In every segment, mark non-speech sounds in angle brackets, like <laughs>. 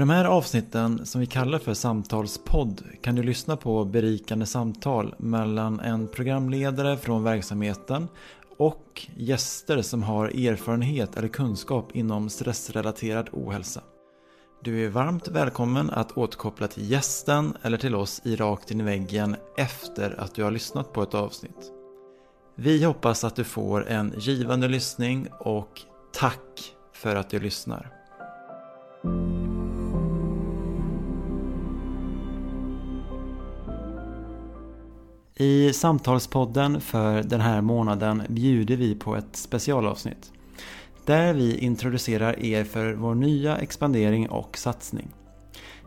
de här avsnitten som vi kallar för samtalspodd kan du lyssna på berikande samtal mellan en programledare från verksamheten och gäster som har erfarenhet eller kunskap inom stressrelaterad ohälsa. Du är varmt välkommen att återkoppla till gästen eller till oss i Rakt in i väggen efter att du har lyssnat på ett avsnitt. Vi hoppas att du får en givande lyssning och tack för att du lyssnar. I samtalspodden för den här månaden bjuder vi på ett specialavsnitt. Där vi introducerar er för vår nya expandering och satsning.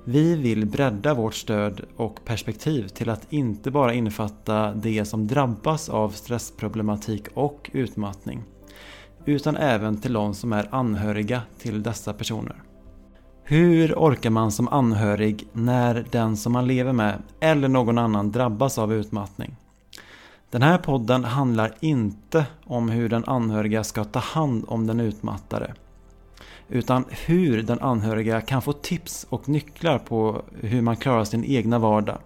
Vi vill bredda vårt stöd och perspektiv till att inte bara innefatta de som drabbas av stressproblematik och utmattning. Utan även till de som är anhöriga till dessa personer. Hur orkar man som anhörig när den som man lever med eller någon annan drabbas av utmattning? Den här podden handlar inte om hur den anhöriga ska ta hand om den utmattade. Utan hur den anhöriga kan få tips och nycklar på hur man klarar sin egna vardag.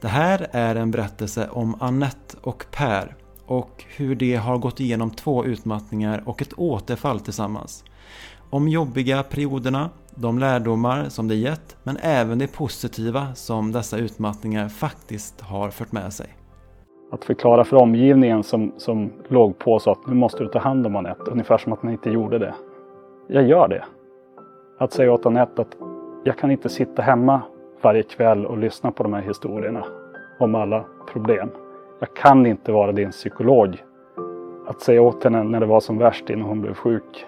Det här är en berättelse om Annette och Per och hur de har gått igenom två utmattningar och ett återfall tillsammans. Om jobbiga perioderna, de lärdomar som det gett men även det positiva som dessa utmattningar faktiskt har fört med sig. Att förklara för omgivningen som, som låg på så att nu måste du ta hand om Anette, ungefär som att man inte gjorde det. Jag gör det. Att säga åt Anette att jag kan inte sitta hemma varje kväll och lyssna på de här historierna om alla problem. Jag kan inte vara din psykolog. Att säga åt henne när det var som värst innan hon blev sjuk,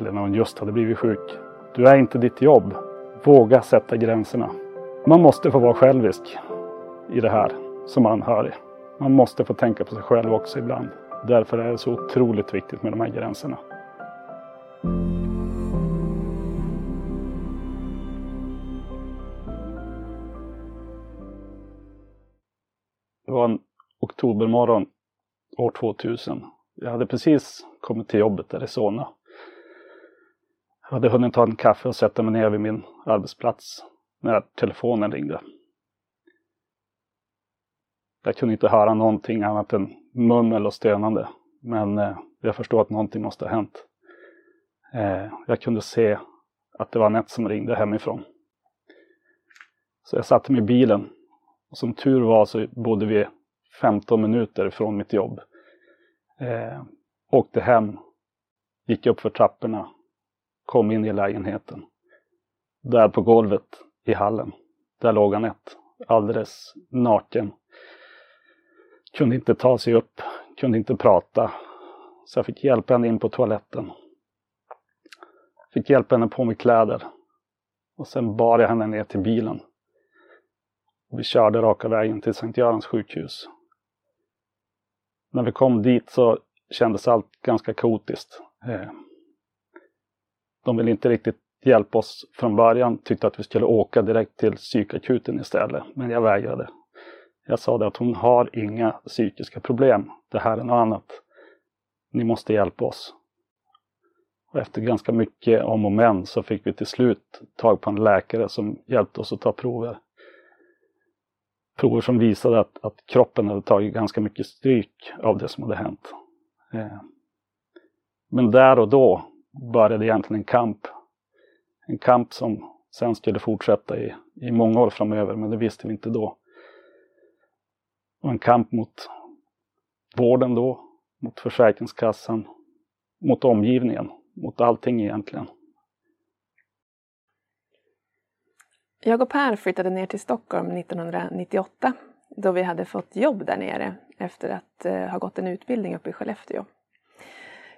eller när hon just hade blivit sjuk. Du är inte ditt jobb. Våga sätta gränserna. Man måste få vara självisk i det här som anhörig. Man måste få tänka på sig själv också ibland. Därför är det så otroligt viktigt med de här gränserna. Det var en oktobermorgon år 2000. Jag hade precis kommit till jobbet där i Solna. Jag hade hunnit ta en kaffe och sätta mig ner vid min arbetsplats när telefonen ringde. Jag kunde inte höra någonting annat än mummel och stönande. Men eh, jag förstod att någonting måste ha hänt. Eh, jag kunde se att det var Anette som ringde hemifrån. Så jag satte mig i bilen. Och som tur var så bodde vi 15 minuter från mitt jobb. Eh, åkte hem, gick upp för trapporna, kom in i lägenheten. Där på golvet i hallen, där låg Anette, alldeles naken kunde inte ta sig upp, kunde inte prata. Så jag fick hjälpa henne in på toaletten. Fick hjälpa henne på med kläder. Och sen bar jag henne ner till bilen. Vi körde raka vägen till Sankt Görans sjukhus. När vi kom dit så kändes allt ganska kaotiskt. Eh, de ville inte riktigt hjälpa oss från början, tyckte att vi skulle åka direkt till psykakuten istället. Men jag vägrade. Jag sa det att hon har inga psykiska problem. Det här är något annat. Ni måste hjälpa oss. Och efter ganska mycket om och men så fick vi till slut tag på en läkare som hjälpte oss att ta prover. Prover som visade att, att kroppen hade tagit ganska mycket stryk av det som hade hänt. Eh. Men där och då började egentligen en kamp. En kamp som sen skulle fortsätta i, i många år framöver, men det visste vi inte då och en kamp mot vården då, mot Försäkringskassan, mot omgivningen, mot allting egentligen. Jag och Per flyttade ner till Stockholm 1998 då vi hade fått jobb där nere efter att eh, ha gått en utbildning uppe i Skellefteå.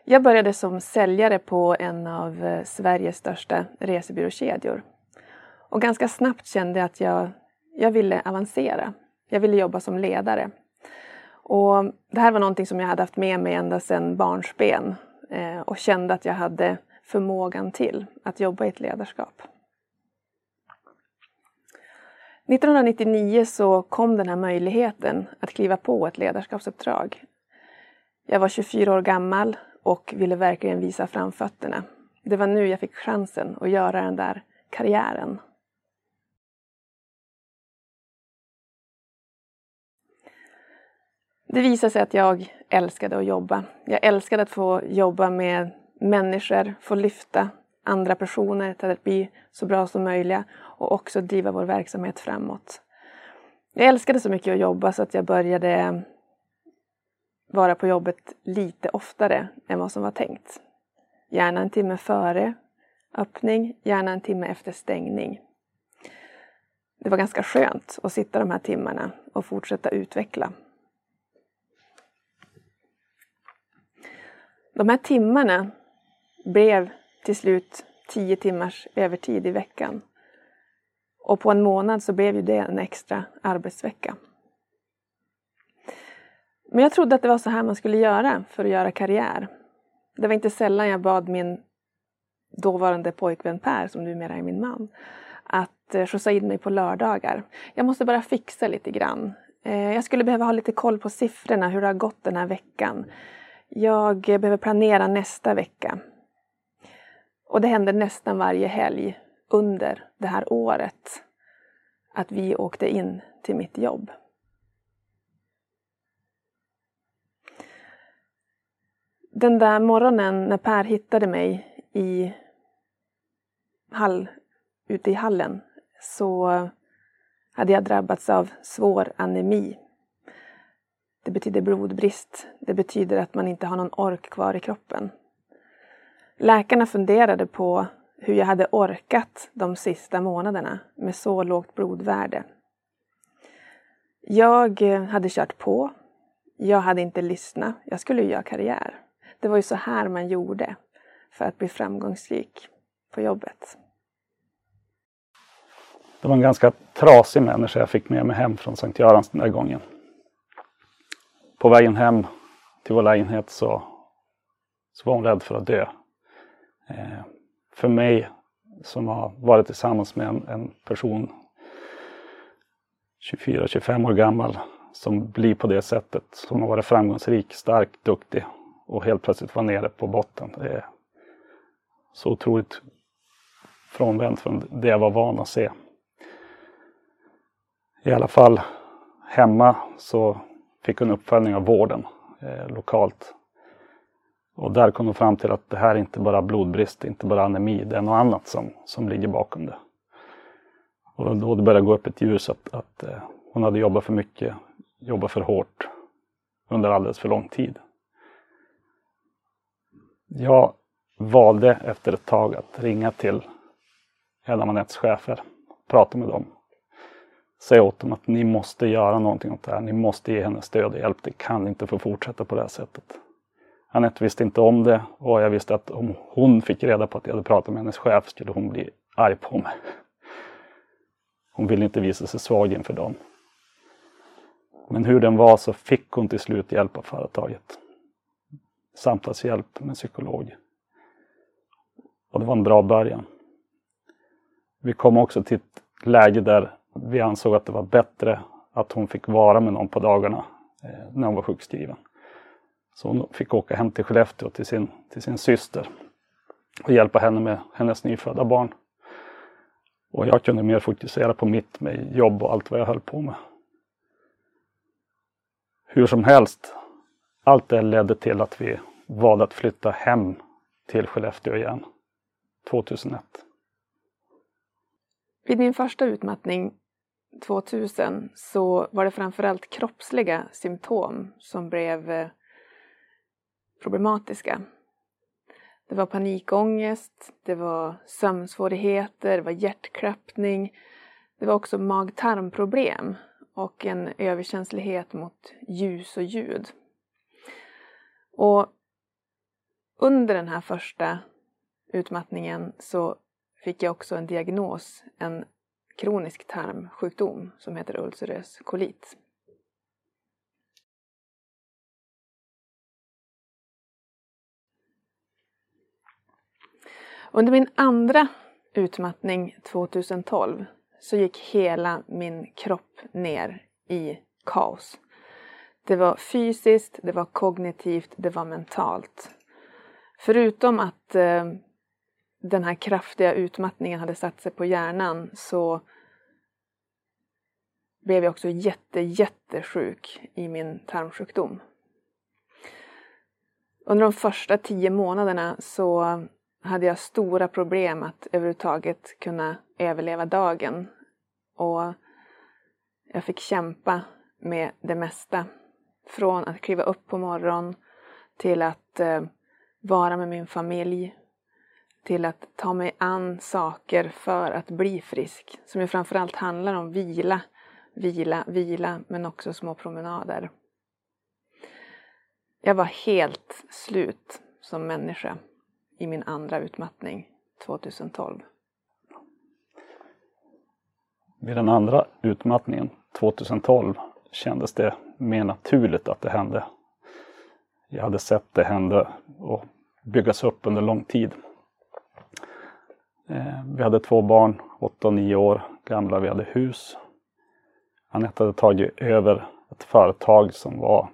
Jag började som säljare på en av eh, Sveriges största resebyråkedjor. Och ganska snabbt kände jag att jag, jag ville avancera. Jag ville jobba som ledare. Och det här var någonting som jag hade haft med mig ända sedan barnsben eh, och kände att jag hade förmågan till att jobba i ett ledarskap. 1999 så kom den här möjligheten att kliva på ett ledarskapsuppdrag. Jag var 24 år gammal och ville verkligen visa framfötterna. Det var nu jag fick chansen att göra den där karriären. Det visade sig att jag älskade att jobba. Jag älskade att få jobba med människor, få lyfta andra personer till att bli så bra som möjligt och också driva vår verksamhet framåt. Jag älskade så mycket att jobba så att jag började vara på jobbet lite oftare än vad som var tänkt. Gärna en timme före öppning, gärna en timme efter stängning. Det var ganska skönt att sitta de här timmarna och fortsätta utveckla. De här timmarna blev till slut tio timmars övertid i veckan. Och på en månad så blev ju det en extra arbetsvecka. Men jag trodde att det var så här man skulle göra för att göra karriär. Det var inte sällan jag bad min dåvarande pojkvän Per, som numera är min man, att eh, skjutsa in mig på lördagar. Jag måste bara fixa lite grann. Eh, jag skulle behöva ha lite koll på siffrorna, hur det har gått den här veckan. Jag behöver planera nästa vecka. Och det hände nästan varje helg under det här året att vi åkte in till mitt jobb. Den där morgonen när Per hittade mig i hall, ute i hallen så hade jag drabbats av svår anemi. Det betyder blodbrist. Det betyder att man inte har någon ork kvar i kroppen. Läkarna funderade på hur jag hade orkat de sista månaderna med så lågt blodvärde. Jag hade kört på. Jag hade inte lyssnat. Jag skulle ju göra karriär. Det var ju så här man gjorde för att bli framgångsrik på jobbet. Det var en ganska trasig människa jag fick med mig hem från Sankt Görans den där gången. På vägen hem till vår lägenhet så, så var hon rädd för att dö. Eh, för mig som har varit tillsammans med en, en person 24-25 år gammal som blir på det sättet, som har varit framgångsrik, stark, duktig och helt plötsligt var nere på botten. Det är så otroligt frånvänt från det jag var van att se. I alla fall hemma så fick hon uppföljning av vården eh, lokalt. Och där kom hon fram till att det här är inte bara blodbrist, inte bara anemi, det är något annat som, som ligger bakom det. Och då det började gå upp ett ljus att, att eh, hon hade jobbat för mycket, jobbat för hårt under alldeles för lång tid. Jag valde efter ett tag att ringa till en av Manettes chefer, prata med dem. Säga åt dem att ni måste göra någonting åt det här. Ni måste ge henne stöd och hjälp. Det kan inte få fortsätta på det här sättet. Anette visste inte om det och jag visste att om hon fick reda på att jag hade pratat med hennes chef skulle hon bli arg på mig. Hon ville inte visa sig svag inför dem. Men hur den var så fick hon till slut hjälp av företaget. Samtalshjälp med psykolog. Och det var en bra början. Vi kom också till ett läge där vi ansåg att det var bättre att hon fick vara med någon på dagarna eh, när hon var sjukskriven. Så hon fick åka hem till Skellefteå till sin, till sin syster och hjälpa henne med hennes nyfödda barn. Och jag kunde mer fokusera på mitt med jobb och allt vad jag höll på med. Hur som helst, allt det ledde till att vi valde att flytta hem till Skellefteå igen 2001. Vid min första utmattning 2000 så var det framförallt kroppsliga symptom som blev eh, problematiska. Det var panikångest, det var sömnsvårigheter, det var hjärtklappning. Det var också mag-tarmproblem och en överkänslighet mot ljus och ljud. Och under den här första utmattningen så fick jag också en diagnos, en kronisk tarmsjukdom som heter ulcerös kolit. Under min andra utmattning 2012 så gick hela min kropp ner i kaos. Det var fysiskt, det var kognitivt, det var mentalt. Förutom att eh, den här kraftiga utmattningen hade satt sig på hjärnan så blev jag också jätte, jättesjuk i min tarmsjukdom. Under de första tio månaderna så hade jag stora problem att överhuvudtaget kunna överleva dagen. Och jag fick kämpa med det mesta. Från att kliva upp på morgonen till att eh, vara med min familj, till att ta mig an saker för att bli frisk. Som ju framförallt handlar om vila, vila, vila, men också små promenader. Jag var helt slut som människa i min andra utmattning 2012. Vid den andra utmattningen 2012 kändes det mer naturligt att det hände. Jag hade sett det hända och byggas upp under lång tid. Eh, vi hade två barn, 8 och 9 år gamla. Vi hade hus. Anette hade tagit över ett företag som var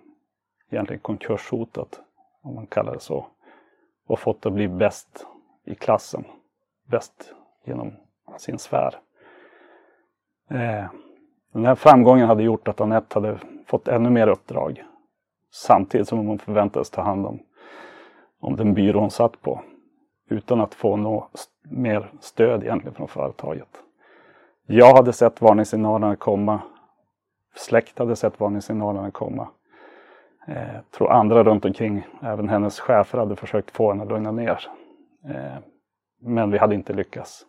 egentligen konkurshotat, om man kallar det så. Och fått det att bli bäst i klassen. Bäst genom sin sfär. Eh, den här framgången hade gjort att Anette hade fått ännu mer uppdrag. Samtidigt som hon förväntades ta hand om, om den byrå hon satt på. Utan att få något mer stöd egentligen från företaget. Jag hade sett varningssignalerna komma. Släkt hade sett varningssignalerna komma. Eh, tror andra runt omkring, även hennes chefer, hade försökt få henne att lugna ner. Eh, men vi hade inte lyckats.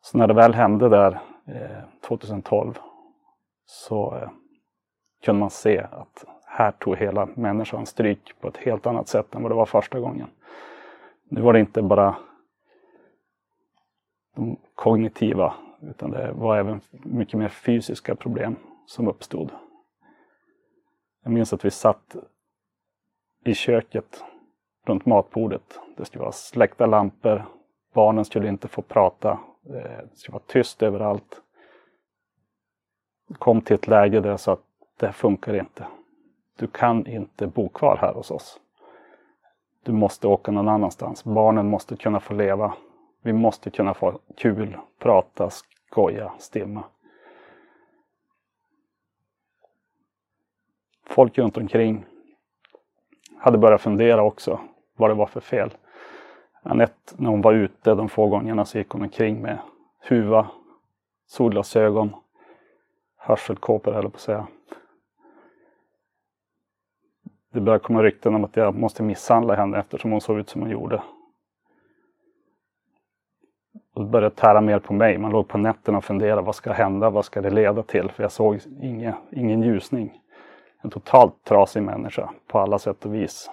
Så när det väl hände där eh, 2012 så eh, kunde man se att här tog hela människan stryk på ett helt annat sätt än vad det var första gången. Nu var det inte bara de kognitiva utan det var även mycket mer fysiska problem som uppstod. Jag minns att vi satt i köket runt matbordet. Det skulle vara släckta lampor. Barnen skulle inte få prata. Eh, det skulle vara tyst överallt. Kom till ett läge där jag sa att det funkar inte. Du kan inte bo kvar här hos oss. Du måste åka någon annanstans. Barnen måste kunna få leva. Vi måste kunna få kul, prata, skoja, stimma. folk runt omkring hade börjat fundera också vad det var för fel. Anette, när hon var ute de få gångerna så gick hon omkring med huva, solglasögon, hörselkåpor höll på att säga. Det började komma rykten om att jag måste misshandla henne eftersom hon såg ut som hon gjorde. Och det började tära mer på mig. Man låg på nätterna och funderade vad ska hända, vad ska det leda till? För jag såg ingen, ingen ljusning en totalt trasig människa på alla sätt och vis.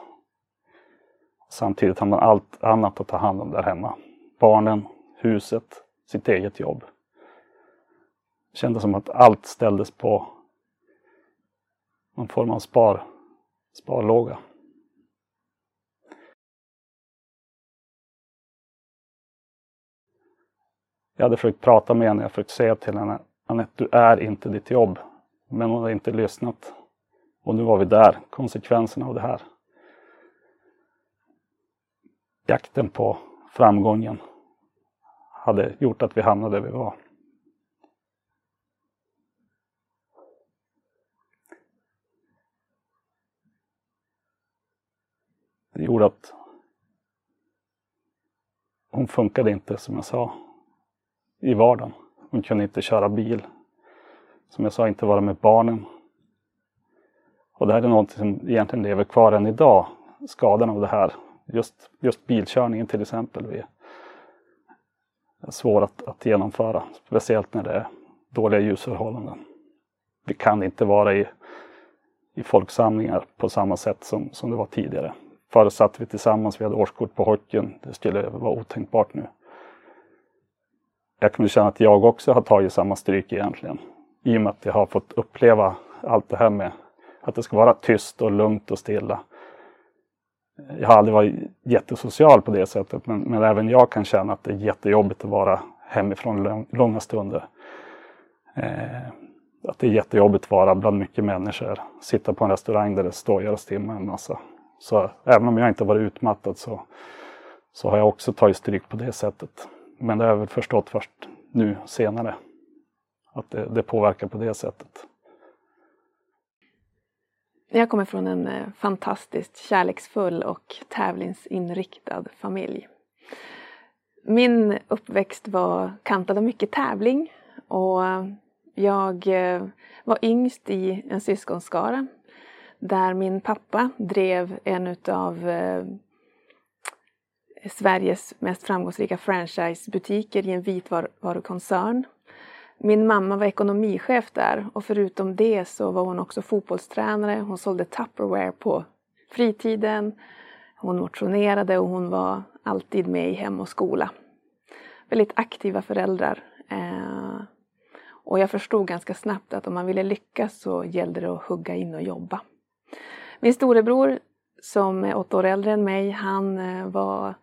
Samtidigt har man allt annat att ta hand om där hemma. Barnen, huset, sitt eget jobb. Det kändes som att allt ställdes på någon form av spar, sparlåga. Jag hade försökt prata med henne, jag försökt säga till henne Anette, du är inte ditt jobb. Men hon hade inte lyssnat. Och nu var vi där, konsekvenserna av det här. Jakten på framgången hade gjort att vi hamnade där vi var. Det gjorde att hon funkade inte som jag sa i vardagen. Hon kunde inte köra bil. Som jag sa, inte vara med barnen. Och det här är något som egentligen lever kvar än idag, skadan av det här. Just, just bilkörningen till exempel är svår att, att genomföra, speciellt när det är dåliga ljusförhållanden. Vi kan inte vara i, i folksamlingar på samma sätt som, som det var tidigare. Förr satt vi tillsammans, vi hade årskort på hockeyn. Det skulle vara otänkbart nu. Jag kan känna att jag också har tagit samma stryk egentligen. I och med att jag har fått uppleva allt det här med att det ska vara tyst och lugnt och stilla. Jag har aldrig varit jättesocial på det sättet men, men även jag kan känna att det är jättejobbigt att vara hemifrån långa stunder. Eh, att det är jättejobbigt att vara bland mycket människor. Sitta på en restaurang där det stojar och stimmar en massa. Så även om jag inte varit utmattad så, så har jag också tagit stryk på det sättet. Men det har jag väl förstått först nu senare. Att det, det påverkar på det sättet. Jag kommer från en eh, fantastiskt kärleksfull och tävlingsinriktad familj. Min uppväxt var kantad av mycket tävling och jag eh, var yngst i en syskonskara där min pappa drev en av eh, Sveriges mest framgångsrika franchisebutiker i en vitvarukoncern. Min mamma var ekonomichef där och förutom det så var hon också fotbollstränare. Hon sålde Tupperware på fritiden. Hon motionerade och hon var alltid med i hem och skola. Väldigt aktiva föräldrar. Eh, och jag förstod ganska snabbt att om man ville lyckas så gällde det att hugga in och jobba. Min storebror som är åtta år äldre än mig, han eh, var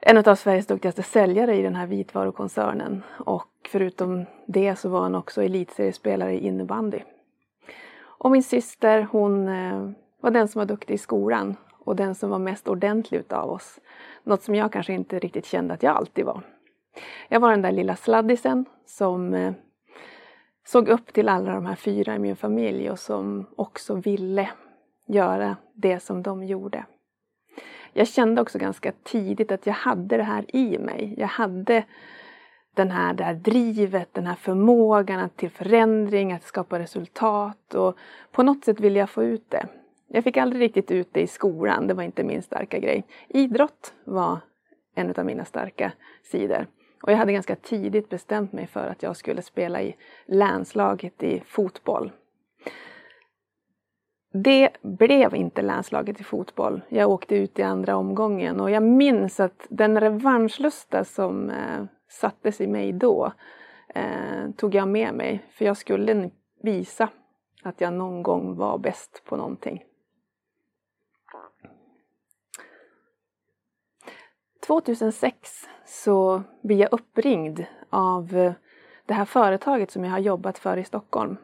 en av Sveriges duktigaste säljare i den här vitvarukoncernen och förutom det så var han också elitseriespelare i innebandy. Och min syster hon eh, var den som var duktig i skolan och den som var mest ordentlig utav oss. Något som jag kanske inte riktigt kände att jag alltid var. Jag var den där lilla sladdisen som eh, såg upp till alla de här fyra i min familj och som också ville göra det som de gjorde. Jag kände också ganska tidigt att jag hade det här i mig. Jag hade den här, det här drivet, den här förmågan till förändring, att skapa resultat och på något sätt ville jag få ut det. Jag fick aldrig riktigt ut det i skolan, det var inte min starka grej. Idrott var en av mina starka sidor. Och jag hade ganska tidigt bestämt mig för att jag skulle spela i länslaget i fotboll. Det blev inte länslaget i fotboll. Jag åkte ut i andra omgången och jag minns att den revanschlusta som eh, sattes i mig då eh, tog jag med mig. För jag skulle visa att jag någon gång var bäst på någonting. 2006 så blir jag uppringd av eh, det här företaget som jag har jobbat för i Stockholm.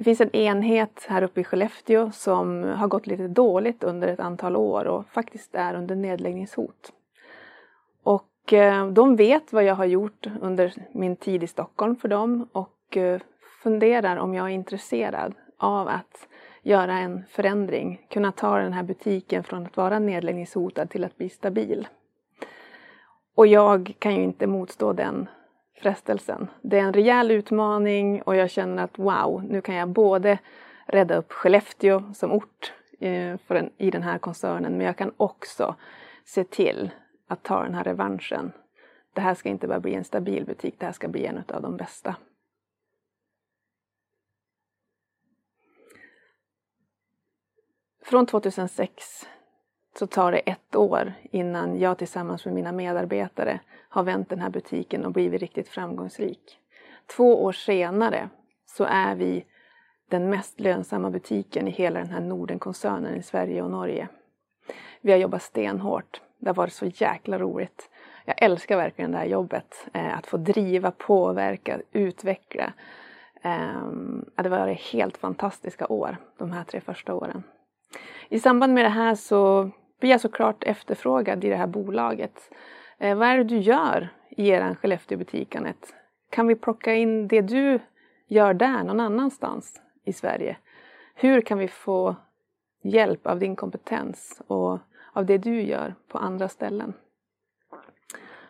Det finns en enhet här uppe i Skellefteå som har gått lite dåligt under ett antal år och faktiskt är under nedläggningshot. Och eh, de vet vad jag har gjort under min tid i Stockholm för dem och eh, funderar om jag är intresserad av att göra en förändring, kunna ta den här butiken från att vara nedläggningshotad till att bli stabil. Och jag kan ju inte motstå den frestelsen. Det är en rejäl utmaning och jag känner att wow, nu kan jag både rädda upp Skellefteå som ort eh, för en, i den här koncernen, men jag kan också se till att ta den här revanschen. Det här ska inte bara bli en stabil butik, det här ska bli en av de bästa. Från 2006 så tar det ett år innan jag tillsammans med mina medarbetare har vänt den här butiken och blivit riktigt framgångsrik. Två år senare så är vi den mest lönsamma butiken i hela den här Nordenkoncernen i Sverige och Norge. Vi har jobbat stenhårt. Det har varit så jäkla roligt. Jag älskar verkligen det här jobbet. Eh, att få driva, påverka, utveckla. Ehm, det det var helt fantastiska år, de här tre första åren. I samband med det här så blir jag såklart efterfrågad i det här bolaget. Eh, vad är det du gör i er Skellefteåbutik Anette? Kan vi plocka in det du gör där någon annanstans i Sverige? Hur kan vi få hjälp av din kompetens och av det du gör på andra ställen?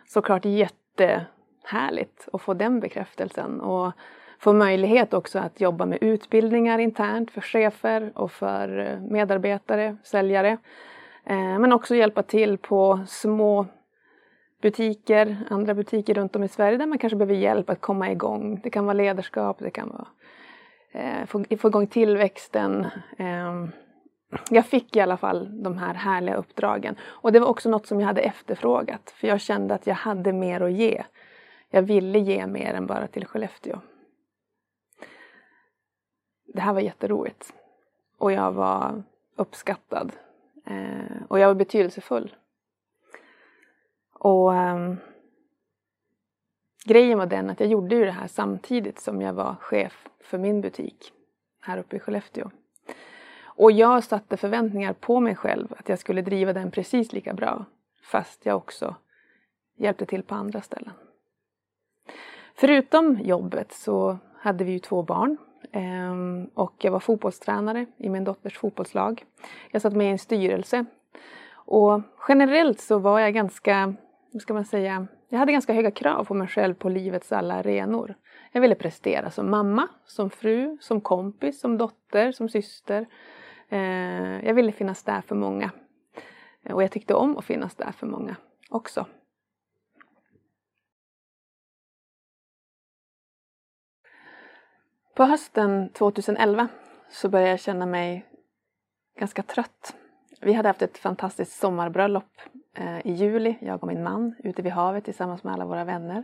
Såklart jättehärligt att få den bekräftelsen och få möjlighet också att jobba med utbildningar internt för chefer och för eh, medarbetare, säljare. Eh, men också hjälpa till på små butiker, andra butiker runt om i Sverige där man kanske behöver hjälp att komma igång. Det kan vara ledarskap, det kan vara eh, få, få igång tillväxten. Eh, jag fick i alla fall de här härliga uppdragen. Och det var också något som jag hade efterfrågat. För jag kände att jag hade mer att ge. Jag ville ge mer än bara till Skellefteå. Det här var jätteroligt. Och jag var uppskattad. Eh, och jag var betydelsefull. Och eh, grejen var den att jag gjorde ju det här samtidigt som jag var chef för min butik här uppe i Skellefteå. Och jag satte förväntningar på mig själv att jag skulle driva den precis lika bra. fast jag också hjälpte till på andra ställen. Förutom jobbet så hade vi ju två barn Ehm, och jag var fotbollstränare i min dotters fotbollslag. Jag satt med i en styrelse och generellt så var jag ganska, vad ska man säga, jag hade ganska höga krav på mig själv på livets alla arenor. Jag ville prestera som mamma, som fru, som kompis, som dotter, som syster. Ehm, jag ville finnas där för många. Och jag tyckte om att finnas där för många också. På hösten 2011 så började jag känna mig ganska trött. Vi hade haft ett fantastiskt sommarbröllop eh, i juli, jag och min man, ute vid havet tillsammans med alla våra vänner.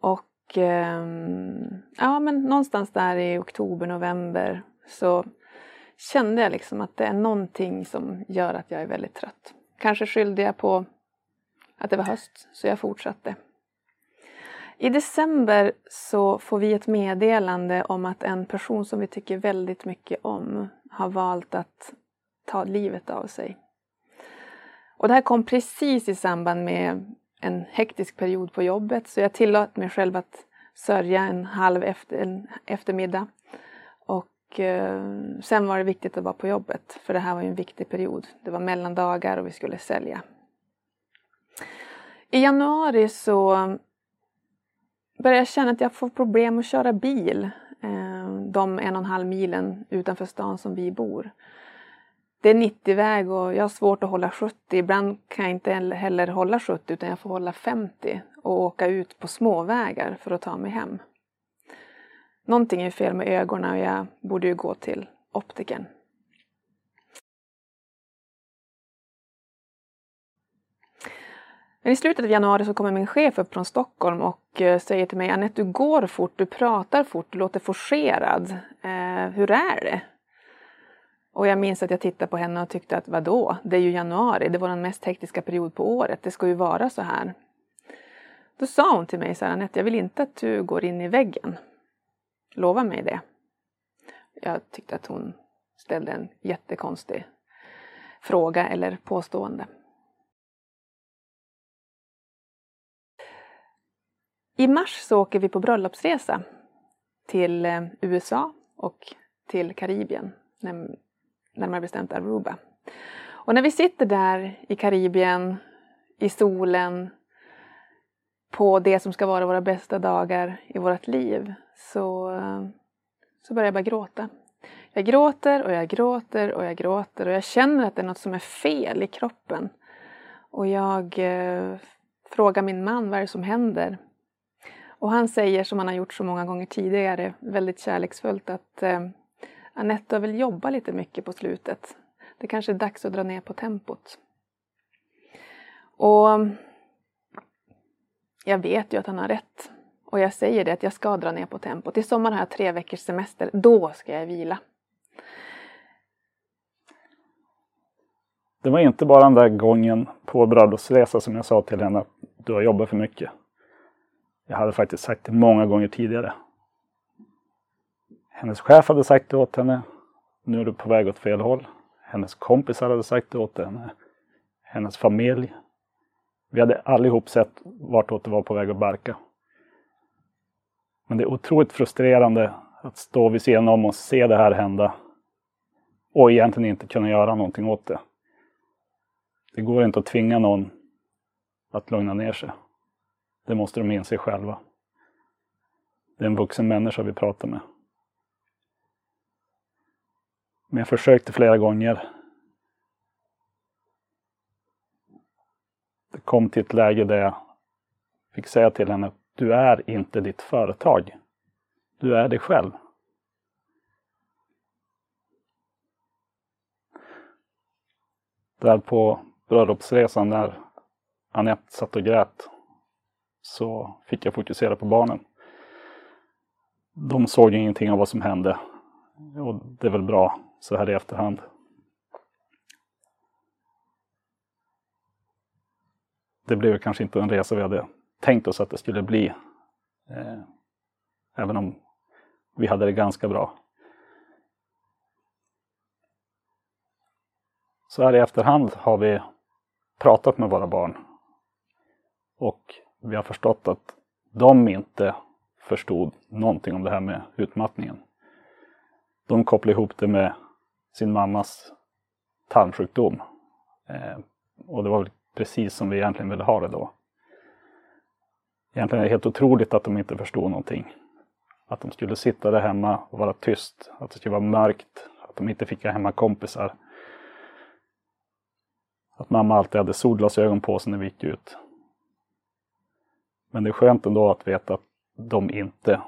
Och ehm, ja, men någonstans där i oktober, november så kände jag liksom att det är någonting som gör att jag är väldigt trött. Kanske skyllde jag på att det var höst, så jag fortsatte. I december så får vi ett meddelande om att en person som vi tycker väldigt mycket om har valt att ta livet av sig. Och det här kom precis i samband med en hektisk period på jobbet så jag tillät mig själv att sörja en halv efter, en eftermiddag. Och eh, sen var det viktigt att vara på jobbet för det här var ju en viktig period. Det var mellandagar och vi skulle sälja. I januari så börjar jag känna att jag får problem att köra bil eh, de en och en halv milen utanför stan som vi bor det är 90-väg och jag har svårt att hålla 70. Ibland kan jag inte heller hålla 70 utan jag får hålla 50 och åka ut på småvägar för att ta mig hem. Någonting är fel med ögonen och jag borde ju gå till optiken. Men I slutet av januari så kommer min chef upp från Stockholm och eh, säger till mig Anette, du går fort, du pratar fort, du låter forcerad. Eh, hur är det? Och jag minns att jag tittade på henne och tyckte att vadå, det är ju januari, det var den mest hektiska period på året, det ska ju vara så här. Då sa hon till mig så här, Anette, jag vill inte att du går in i väggen. Lova mig det. Jag tyckte att hon ställde en jättekonstig fråga eller påstående. I mars så åker vi på bröllopsresa till eh, USA och till Karibien, närmare bestämt Aruba. Och när vi sitter där i Karibien, i solen, på det som ska vara våra bästa dagar i vårt liv, så, eh, så börjar jag bara gråta. Jag gråter och jag gråter och jag gråter och jag känner att det är något som är fel i kroppen. Och jag eh, frågar min man vad är det som händer. Och han säger, som han har gjort så många gånger tidigare, väldigt kärleksfullt att eh, Anette har väl jobbat lite mycket på slutet. Det kanske är dags att dra ner på tempot. Och jag vet ju att han har rätt. Och jag säger det att jag ska dra ner på tempot. I sommar har jag tre veckors semester. Då ska jag vila. Det var inte bara den där gången på bröllopsresa som jag sa till henne att du har jobbat för mycket. Jag hade faktiskt sagt det många gånger tidigare. Hennes chef hade sagt det åt henne. Nu är du på väg åt fel håll. Hennes kompisar hade sagt det åt henne. Hennes familj. Vi hade allihop sett vartåt det var på väg att barka. Men det är otroligt frustrerande att stå vid sidan om och se det här hända och egentligen inte kunna göra någonting åt det. Det går inte att tvinga någon att lugna ner sig. Det måste de inse själva. Det är en vuxen människa vi pratar med. Men jag försökte flera gånger. Det kom till ett läge där jag fick säga till henne att du är inte ditt företag. Du är dig själv. Där på bröllopsresan när Anette satt och grät så fick jag fokusera på barnen. De såg ingenting av vad som hände. Och det är väl bra så här i efterhand. Det blev kanske inte en resa vi hade tänkt oss att det skulle bli. Eh, även om vi hade det ganska bra. Så här i efterhand har vi pratat med våra barn och vi har förstått att de inte förstod någonting om det här med utmattningen. De kopplade ihop det med sin mammas tarmsjukdom. Eh, och det var precis som vi egentligen ville ha det då. Egentligen är det helt otroligt att de inte förstod någonting. Att de skulle sitta där hemma och vara tyst, att det skulle vara mörkt, att de inte fick ha hemma kompisar. Att mamma alltid hade solglasögon på sig när vi gick ut. Men det är skönt ändå att veta att de inte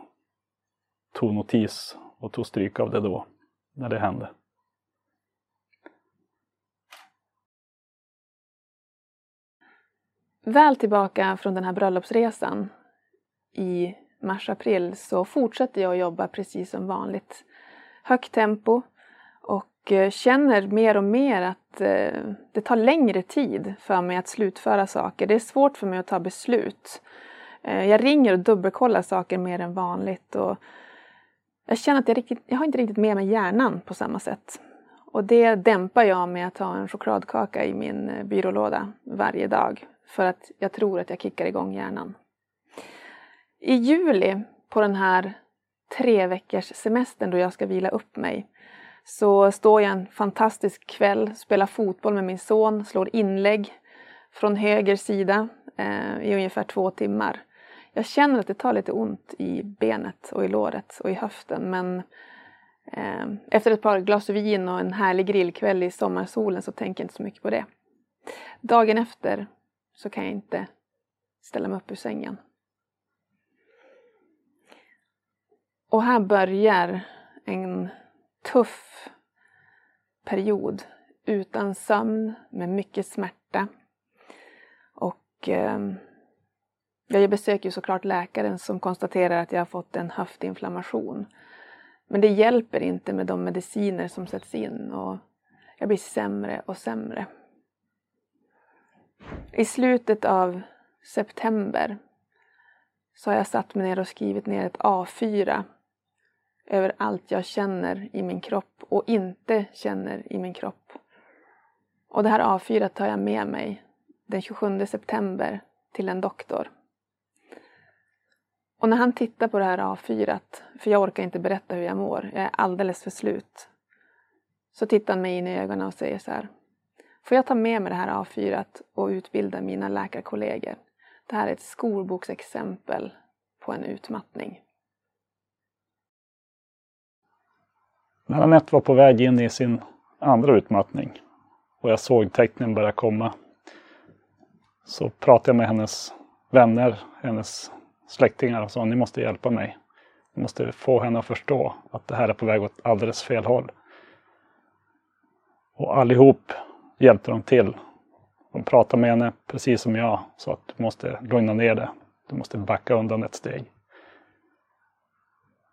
tog notis och tog stryk av det då, när det hände. Väl tillbaka från den här bröllopsresan i mars-april så fortsätter jag att jobba precis som vanligt. Högt tempo och eh, känner mer och mer att eh, det tar längre tid för mig att slutföra saker. Det är svårt för mig att ta beslut. Eh, jag ringer och dubbelkollar saker mer än vanligt och jag känner att jag, riktigt, jag har inte riktigt med mig hjärnan på samma sätt. Och det dämpar jag med att ha en chokladkaka i min eh, byrålåda varje dag för att jag tror att jag kickar igång hjärnan. I juli, på den här tre veckors semestern då jag ska vila upp mig, så står jag en fantastisk kväll, spelar fotboll med min son, slår inlägg från höger sida eh, i ungefär två timmar. Jag känner att det tar lite ont i benet och i låret och i höften men eh, efter ett par glas vin och en härlig grillkväll i sommarsolen så tänker jag inte så mycket på det. Dagen efter så kan jag inte ställa mig upp ur sängen. Och här börjar en tuff period utan sömn, med mycket smärta. Och eh, jag besöker ju såklart läkaren som konstaterar att jag har fått en höftinflammation. Men det hjälper inte med de mediciner som sätts in och jag blir sämre och sämre. I slutet av september så har jag satt mig ner och skrivit ner ett A4 över allt jag känner i min kropp och inte känner i min kropp. Och det här A4 tar jag med mig den 27 september till en doktor. Och när han tittar på det här A4, för jag orkar inte berätta hur jag mår, jag är alldeles för slut. Så tittar han mig in i ögonen och säger så här. Får jag ta med mig det här A4 och utbilda mina läkarkollegor? Det här är ett skolboksexempel på en utmattning. När Anette var på väg in i sin andra utmattning och jag såg tecknen börja komma så pratade jag med hennes vänner, hennes släktingar och sa ni måste hjälpa mig. Ni måste få henne att förstå att det här är på väg åt alldeles fel håll. Och allihop hjälpte de till. De pratade med henne precis som jag, sa att du måste lugna ner det. Du måste backa undan ett steg.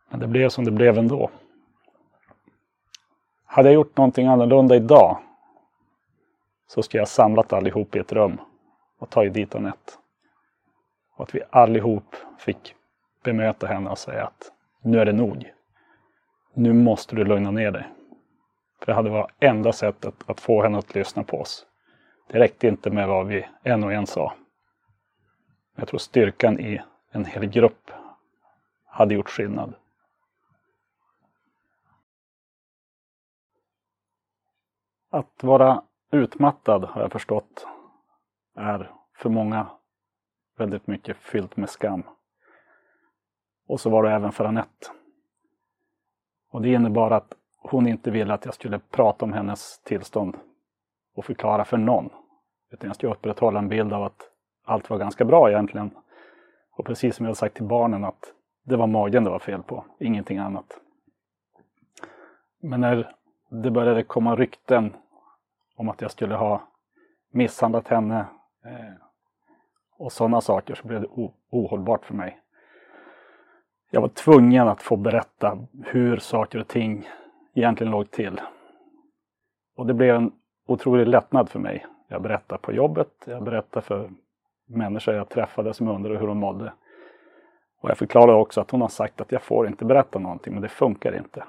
Men det blev som det blev ändå. Hade jag gjort någonting annorlunda idag så skulle jag samlat allihop i ett rum och tagit dit Anette. Och att vi allihop fick bemöta henne och säga att nu är det nog. Nu måste du lugna ner dig. För det hade varit enda sättet att få henne att lyssna på oss. Det räckte inte med vad vi en och en sa. Jag tror styrkan i en hel grupp hade gjort skillnad. Att vara utmattad har jag förstått är för många väldigt mycket fyllt med skam. Och så var det även för Anette. Och det innebar att hon inte ville att jag skulle prata om hennes tillstånd och förklara för någon. Utan jag skulle upprätthålla en bild av att allt var ganska bra egentligen. Och precis som jag sagt till barnen att det var magen det var fel på, ingenting annat. Men när det började komma rykten om att jag skulle ha misshandlat henne eh, och sådana saker så blev det ohållbart för mig. Jag var tvungen att få berätta hur saker och ting egentligen låg till. Och det blev en otrolig lättnad för mig. Jag berättade på jobbet, jag berättade för människor jag träffade som undrade hur de mådde. Och jag förklarade också att hon har sagt att jag får inte berätta någonting, men det funkar inte.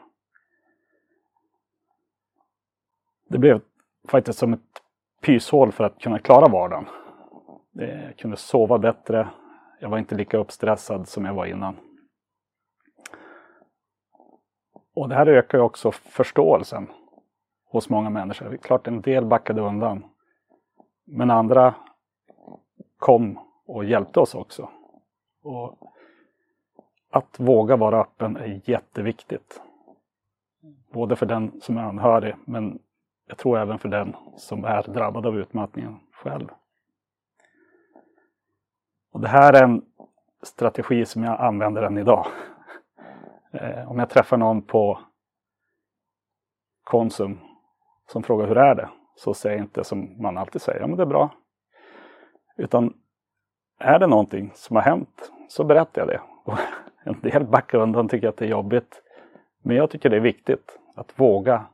Det blev faktiskt som ett pyshål för att kunna klara vardagen. Jag kunde sova bättre. Jag var inte lika uppstressad som jag var innan. Och det här ökar ju också förståelsen hos många människor. Det är klart en del backade undan. Men andra kom och hjälpte oss också. Och att våga vara öppen är jätteviktigt. Både för den som är anhörig men jag tror även för den som är drabbad av utmattningen själv. Och det här är en strategi som jag använder än idag. Eh, om jag träffar någon på Konsum som frågar hur är det? Så säger jag inte som man alltid säger, ja men det är bra. Utan är det någonting som har hänt så berättar jag det. Och <laughs> en del backar undan tycker att det är jobbigt. Men jag tycker det är viktigt att våga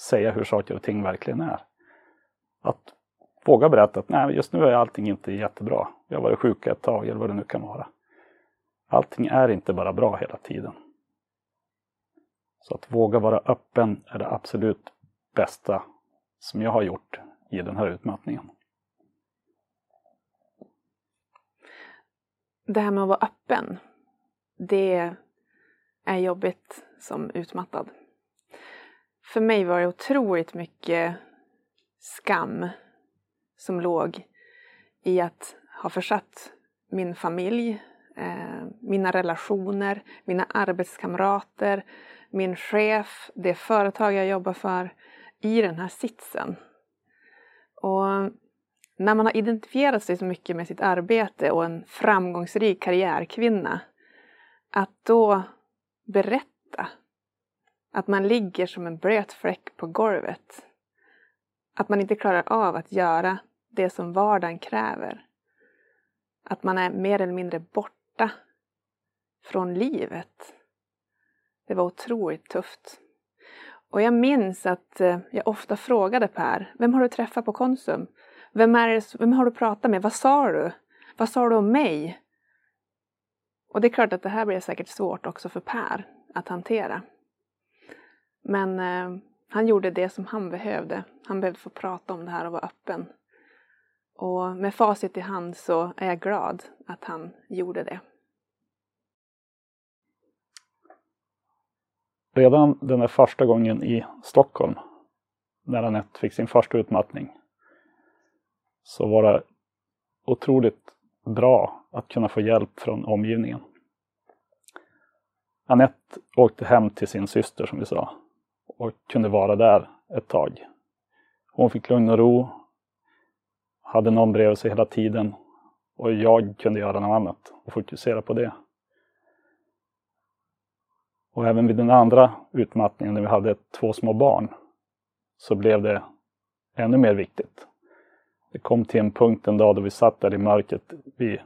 säga hur saker och ting verkligen är. Att våga berätta att nej, just nu är allting inte jättebra. Jag har varit sjuk ett tag eller vad det nu kan vara. Allting är inte bara bra hela tiden. Så att våga vara öppen är det absolut bästa som jag har gjort i den här utmattningen. Det här med att vara öppen, det är jobbigt som utmattad. För mig var det otroligt mycket skam som låg i att ha försatt min familj, eh, mina relationer, mina arbetskamrater, min chef, det företag jag jobbar för i den här sitsen. Och när man har identifierat sig så mycket med sitt arbete och en framgångsrik karriärkvinna, att då berätta att man ligger som en blöt fläck på golvet. Att man inte klarar av att göra det som vardagen kräver. Att man är mer eller mindre borta från livet. Det var otroligt tufft. Och jag minns att eh, jag ofta frågade Per, vem har du träffat på Konsum? Vem, är det, vem har du pratat med? Vad sa du? Vad sa du om mig? Och det är klart att det här blir säkert svårt också för Per att hantera. Men eh, han gjorde det som han behövde. Han behövde få prata om det här och vara öppen. Och med facit i hand så är jag glad att han gjorde det. Redan den där första gången i Stockholm, när Anette fick sin första utmattning, så var det otroligt bra att kunna få hjälp från omgivningen. Anette åkte hem till sin syster som vi sa och kunde vara där ett tag. Hon fick lugn och ro, hade någon bredvid sig hela tiden och jag kunde göra något annat och fokusera på det. Och även vid den andra utmattningen när vi hade två små barn så blev det ännu mer viktigt. Det kom till en punkt en dag då vi satt där i mörkret vid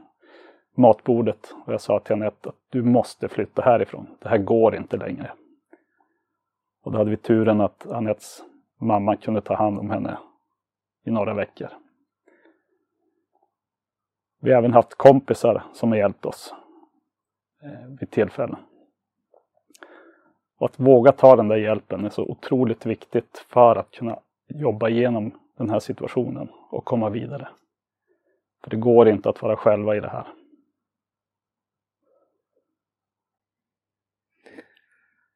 matbordet och jag sa till Anette att du måste flytta härifrån. Det här går inte längre. Och då hade vi turen att Anettes mamma kunde ta hand om henne i några veckor. Vi har även haft kompisar som har hjälpt oss eh, vid tillfällen. Och att våga ta den där hjälpen är så otroligt viktigt för att kunna jobba igenom den här situationen och komma vidare. För det går inte att vara själva i det här.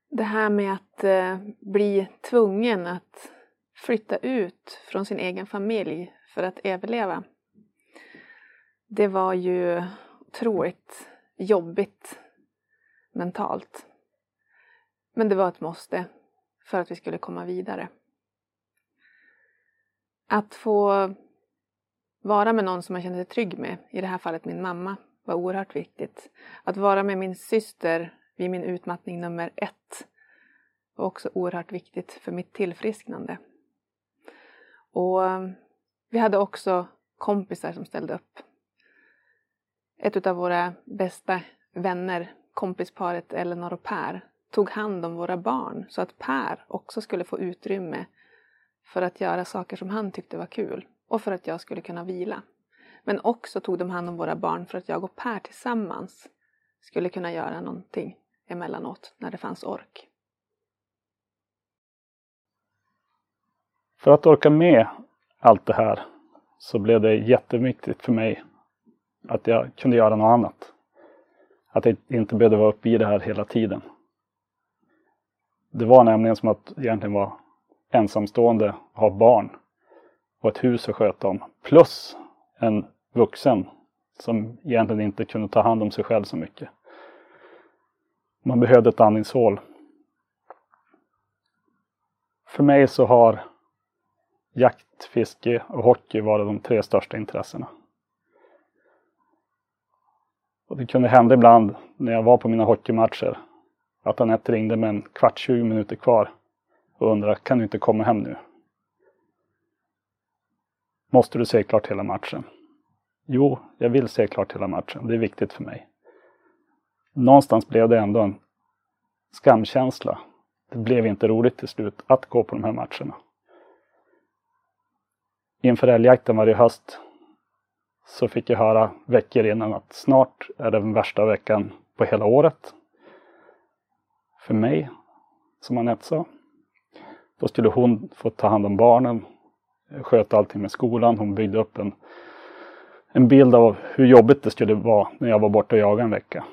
Det här med att eh, bli tvungen att flytta ut från sin egen familj för att överleva. Det var ju otroligt jobbigt mentalt. Men det var ett måste för att vi skulle komma vidare. Att få vara med någon som man kände sig trygg med, i det här fallet min mamma, var oerhört viktigt. Att vara med min syster vid min utmattning nummer ett var också oerhört viktigt för mitt tillfrisknande. Och eh, vi hade också kompisar som ställde upp. Ett av våra bästa vänner, kompisparet Elinor och Per, tog hand om våra barn så att Per också skulle få utrymme för att göra saker som han tyckte var kul och för att jag skulle kunna vila. Men också tog de hand om våra barn för att jag och Per tillsammans skulle kunna göra någonting emellanåt när det fanns ork. För att orka med allt det här så blev det jätteviktigt för mig att jag kunde göra något annat. Att jag inte behövde vara uppe i det här hela tiden. Det var nämligen som att egentligen vara ensamstående, ha barn och ett hus att sköta om. Plus en vuxen som egentligen inte kunde ta hand om sig själv så mycket. Man behövde ett andningshål. För mig så har jakt, fiske och hockey varit de tre största intressena. Och det kunde hända ibland när jag var på mina hockeymatcher att Anette ringde med en kvart, 20 minuter kvar och undrade kan du inte komma hem nu? Måste du se klart hela matchen? Jo, jag vill se klart hela matchen. Det är viktigt för mig. Någonstans blev det ändå en skamkänsla. Det blev inte roligt till slut att gå på de här matcherna. Inför älgjakten varje höst så fick jag höra veckor innan att snart är det den värsta veckan på hela året. För mig, som Anette sa. Då skulle hon få ta hand om barnen, sköta allting med skolan. Hon byggde upp en, en bild av hur jobbigt det skulle vara när jag var borta och jagade en vecka.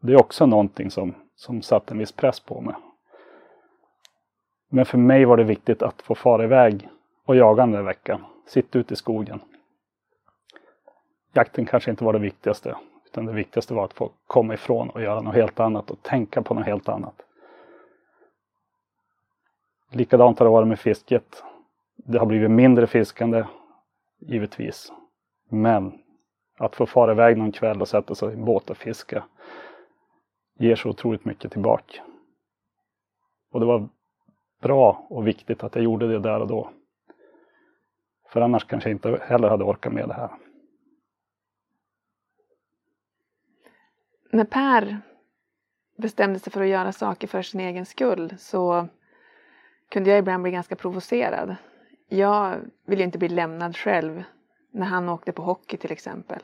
Det är också någonting som, som satte en viss press på mig. Men för mig var det viktigt att få fara iväg och jaga den där veckan. Sitta ute i skogen. Jakten kanske inte var det viktigaste. Utan det viktigaste var att få komma ifrån och göra något helt annat och tänka på något helt annat. Likadant har det varit med fisket. Det har blivit mindre fiskande, givetvis. Men att få fara iväg någon kväll och sätta sig i en båt och fiska ger så otroligt mycket tillbaka. Och det var bra och viktigt att jag gjorde det där och då. För annars kanske jag inte heller hade orkat med det här. När Per bestämde sig för att göra saker för sin egen skull så kunde jag ibland bli ganska provocerad. Jag ville inte bli lämnad själv när han åkte på hockey till exempel.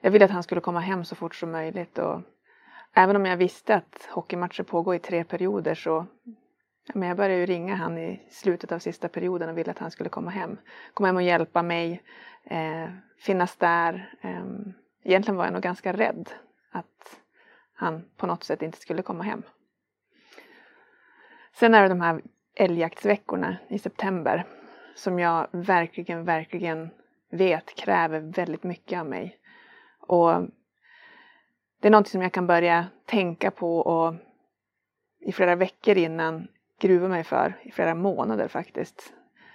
Jag ville att han skulle komma hem så fort som möjligt och även om jag visste att hockeymatcher pågår i tre perioder så men jag började ju ringa han i slutet av sista perioden och ville att han skulle komma hem. Komma hem och hjälpa mig, eh, finnas där. Eh, egentligen var jag nog ganska rädd att han på något sätt inte skulle komma hem. Sen är det de här älgjaktsveckorna i september som jag verkligen, verkligen vet kräver väldigt mycket av mig. Och det är något som jag kan börja tänka på och i flera veckor innan gruva mig för, i flera månader faktiskt.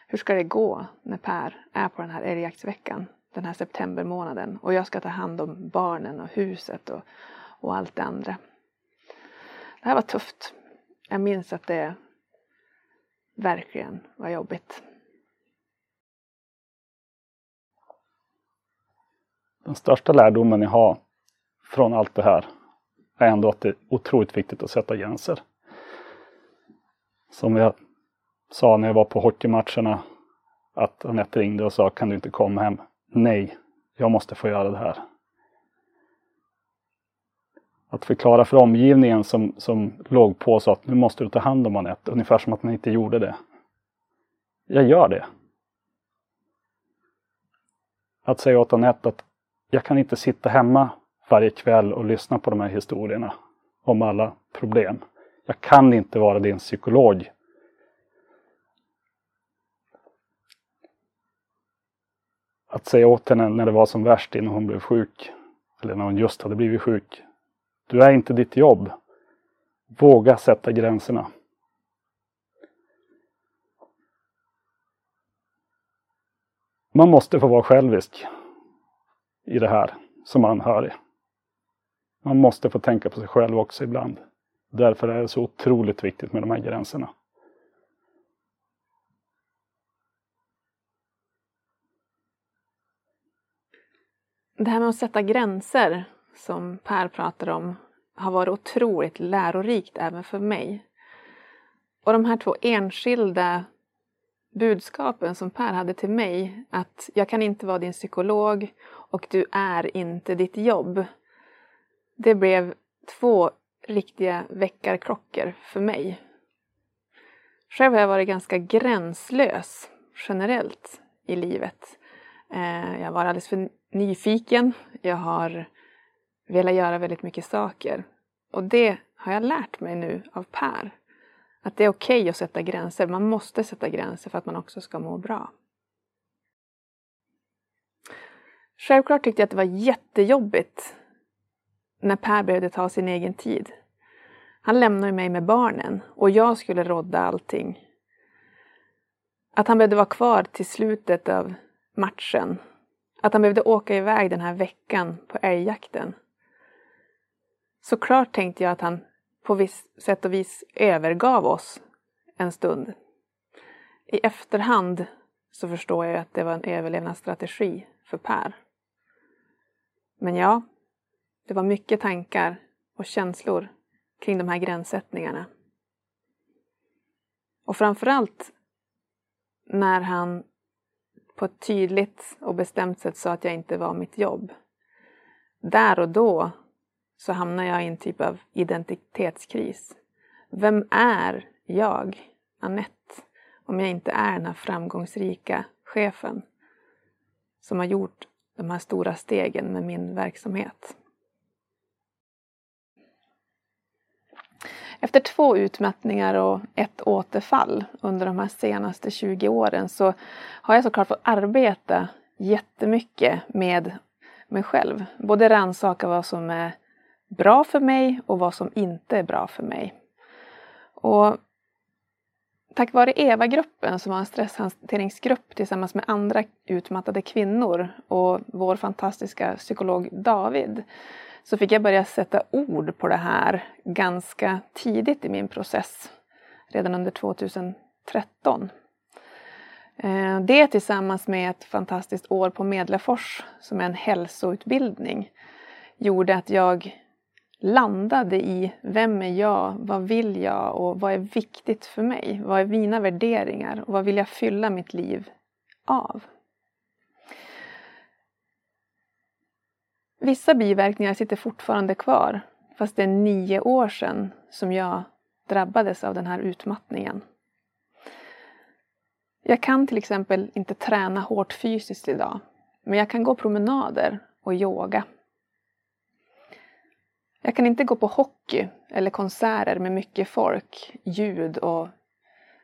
Hur ska det gå när Per är på den här älgjaktsveckan, den här septembermånaden och jag ska ta hand om barnen och huset och, och allt det andra. Det här var tufft. Jag minns att det verkligen var jobbigt. Den största lärdomen jag har från allt det här är ändå att det är otroligt viktigt att sätta gränser. Som jag sa när jag var på hockeymatcherna att Anette ringde och sa kan du inte komma hem? Nej, jag måste få göra det här. Att förklara för omgivningen som, som låg på så att nu måste du ta hand om Anette, ungefär som att man inte gjorde det. Jag gör det. Att säga åt Anette att jag kan inte sitta hemma varje kväll och lyssna på de här historierna om alla problem. Jag kan inte vara din psykolog. Att säga åt henne när det var som värst innan hon blev sjuk, eller när hon just hade blivit sjuk. Du är inte ditt jobb. Våga sätta gränserna. Man måste få vara självisk i det här som anhörig. Man måste få tänka på sig själv också ibland. Därför är det så otroligt viktigt med de här gränserna. Det här med att sätta gränser som Per pratar om har varit otroligt lärorikt även för mig. Och de här två enskilda budskapen som Per hade till mig, att jag kan inte vara din psykolog och du är inte ditt jobb. Det blev två riktiga väckarklockor för mig. Själv har jag varit ganska gränslös generellt i livet. Eh, jag var alldeles för nyfiken. Jag har velat göra väldigt mycket saker. Och det har jag lärt mig nu av Per. Att det är okej okay att sätta gränser. Man måste sätta gränser för att man också ska må bra. Självklart tyckte jag att det var jättejobbigt när Per behövde ta sin egen tid. Han lämnade mig med barnen och jag skulle rodda allting. Att han behövde vara kvar till slutet av matchen. Att han behövde åka iväg den här veckan på älgjakten. Såklart tänkte jag att han på viss sätt och vis övergav oss en stund. I efterhand så förstår jag att det var en överlevnadsstrategi för Per. Men ja, det var mycket tankar och känslor kring de här gränssättningarna. Och framförallt när han på ett tydligt och bestämt sätt sa att jag inte var mitt jobb. Där och då så hamnar jag i en typ av identitetskris. Vem är jag, Annette, om jag inte är den här framgångsrika chefen som har gjort de här stora stegen med min verksamhet? Efter två utmattningar och ett återfall under de här senaste 20 åren så har jag såklart fått arbeta jättemycket med mig själv. Både rannsaka vad som är bra för mig och vad som inte är bra för mig. Och tack vare EVA-gruppen som var en stresshanteringsgrupp tillsammans med andra utmattade kvinnor och vår fantastiska psykolog David så fick jag börja sätta ord på det här ganska tidigt i min process, redan under 2013. Eh, det tillsammans med ett fantastiskt år på Medlefors, som är en hälsoutbildning gjorde att jag landade i vem är jag, vad vill jag och vad är viktigt för mig? Vad är mina värderingar och vad vill jag fylla mitt liv av? Vissa biverkningar sitter fortfarande kvar fast det är nio år sedan som jag drabbades av den här utmattningen. Jag kan till exempel inte träna hårt fysiskt idag men jag kan gå promenader och yoga. Jag kan inte gå på hockey eller konserter med mycket folk, ljud och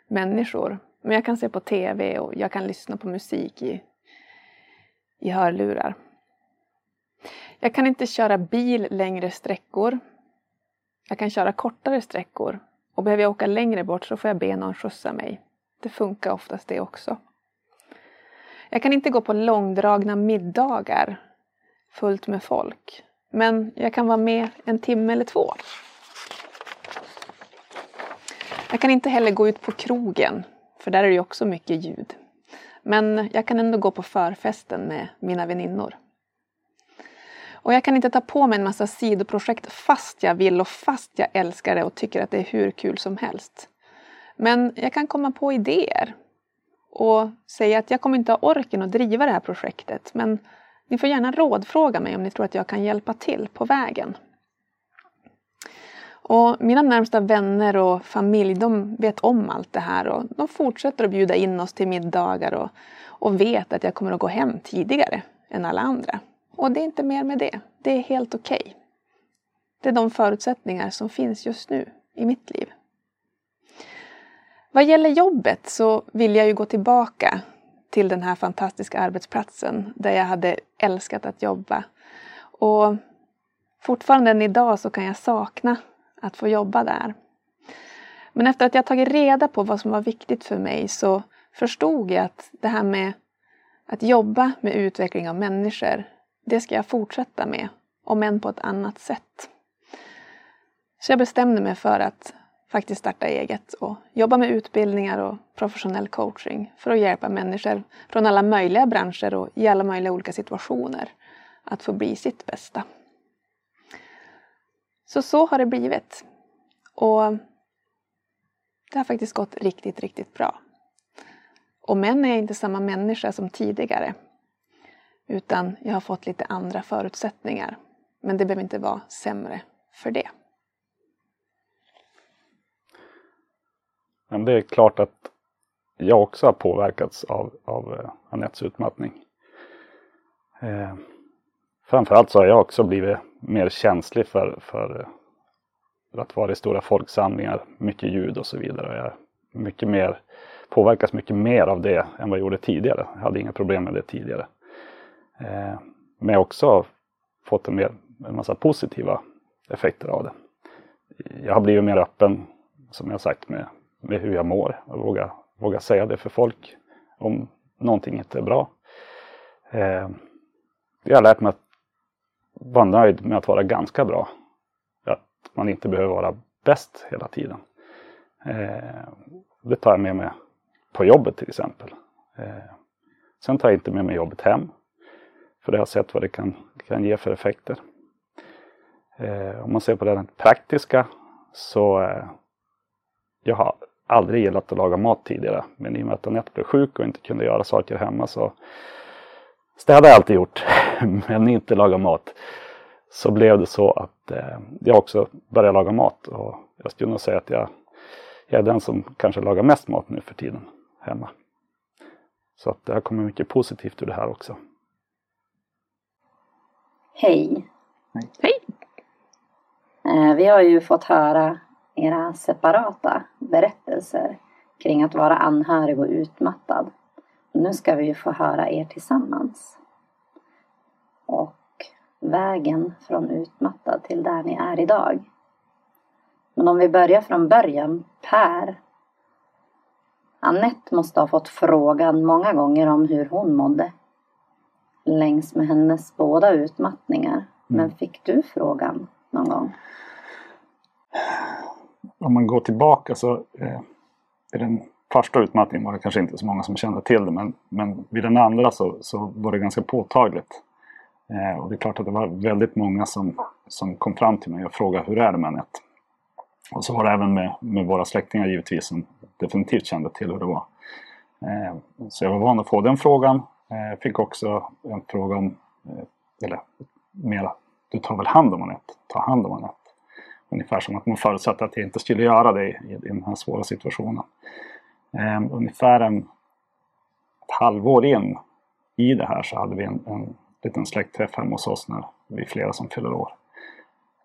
människor. Men jag kan se på TV och jag kan lyssna på musik i, i hörlurar. Jag kan inte köra bil längre sträckor. Jag kan köra kortare sträckor och behöver jag åka längre bort så får jag be någon skjutsa mig. Det funkar oftast det också. Jag kan inte gå på långdragna middagar fullt med folk. Men jag kan vara med en timme eller två. Jag kan inte heller gå ut på krogen, för där är det också mycket ljud. Men jag kan ändå gå på förfesten med mina väninnor. Och jag kan inte ta på mig en massa sidoprojekt fast jag vill och fast jag älskar det och tycker att det är hur kul som helst. Men jag kan komma på idéer och säga att jag kommer inte ha orken att driva det här projektet men ni får gärna rådfråga mig om ni tror att jag kan hjälpa till på vägen. Och mina närmsta vänner och familj de vet om allt det här och de fortsätter att bjuda in oss till middagar och, och vet att jag kommer att gå hem tidigare än alla andra. Och det är inte mer med det. Det är helt okej. Okay. Det är de förutsättningar som finns just nu i mitt liv. Vad gäller jobbet så vill jag ju gå tillbaka till den här fantastiska arbetsplatsen där jag hade älskat att jobba. Och fortfarande än idag så kan jag sakna att få jobba där. Men efter att jag tagit reda på vad som var viktigt för mig så förstod jag att det här med att jobba med utveckling av människor det ska jag fortsätta med, om än på ett annat sätt. Så jag bestämde mig för att faktiskt starta eget och jobba med utbildningar och professionell coaching för att hjälpa människor från alla möjliga branscher och i alla möjliga olika situationer att få bli sitt bästa. Så så har det blivit. Och det har faktiskt gått riktigt, riktigt bra. Och män är jag inte samma människa som tidigare. Utan jag har fått lite andra förutsättningar. Men det behöver inte vara sämre för det. Men det är klart att jag också har påverkats av, av eh, Anettes utmattning. Eh, framförallt så har jag också blivit mer känslig för, för eh, att vara i stora folksamlingar, mycket ljud och så vidare. Jag mycket mer, påverkas mycket mer av det än vad jag gjorde tidigare. Jag hade inga problem med det tidigare. Eh, men jag har också fått en, mer, en massa positiva effekter av det. Jag har blivit mer öppen, som jag sagt, med, med hur jag mår. Jag vågar, vågar säga det för folk om någonting inte är bra. Eh, jag har lärt mig att vara nöjd med att vara ganska bra. Att man inte behöver vara bäst hela tiden. Eh, det tar jag med mig på jobbet till exempel. Eh, sen tar jag inte med mig jobbet hem. För det har jag sett vad det kan, kan ge för effekter. Eh, om man ser på det praktiska så eh, jag har aldrig gillat att laga mat tidigare. Men i och med att Anette blev sjuk och inte kunde göra saker hemma så städade jag alltid gjort. <laughs> men inte laga mat. Så blev det så att eh, jag också började laga mat. Och jag skulle nog säga att jag, jag är den som kanske lagar mest mat nu för tiden hemma. Så att det har kommit mycket positivt ur det här också. Hej! Hej! Eh, vi har ju fått höra era separata berättelser kring att vara anhörig och utmattad. Nu ska vi ju få höra er tillsammans. Och vägen från utmattad till där ni är idag. Men om vi börjar från början. Per. Annette måste ha fått frågan många gånger om hur hon mådde. Längs med hennes båda utmattningar. Mm. Men fick du frågan någon gång? Om man går tillbaka så eh, i den första utmattningen var det kanske inte så många som kände till det. Men, men vid den andra så, så var det ganska påtagligt. Eh, och det är klart att det var väldigt många som, som kom fram till mig och frågade hur är det med Anette? Och så var det även med, med våra släktingar givetvis som definitivt kände till hur det var. Eh, så jag var van att få den frågan. Jag fick också en fråga om, eh, eller mera, du tar väl hand om Anette? Ta hand om Anette. Ungefär som att man förutsatte att jag inte skulle göra det i, i den här svåra situationen. Ehm, ungefär en, ett halvår in i det här så hade vi en, en liten släktträff hemma hos oss när vi är flera som fyller år.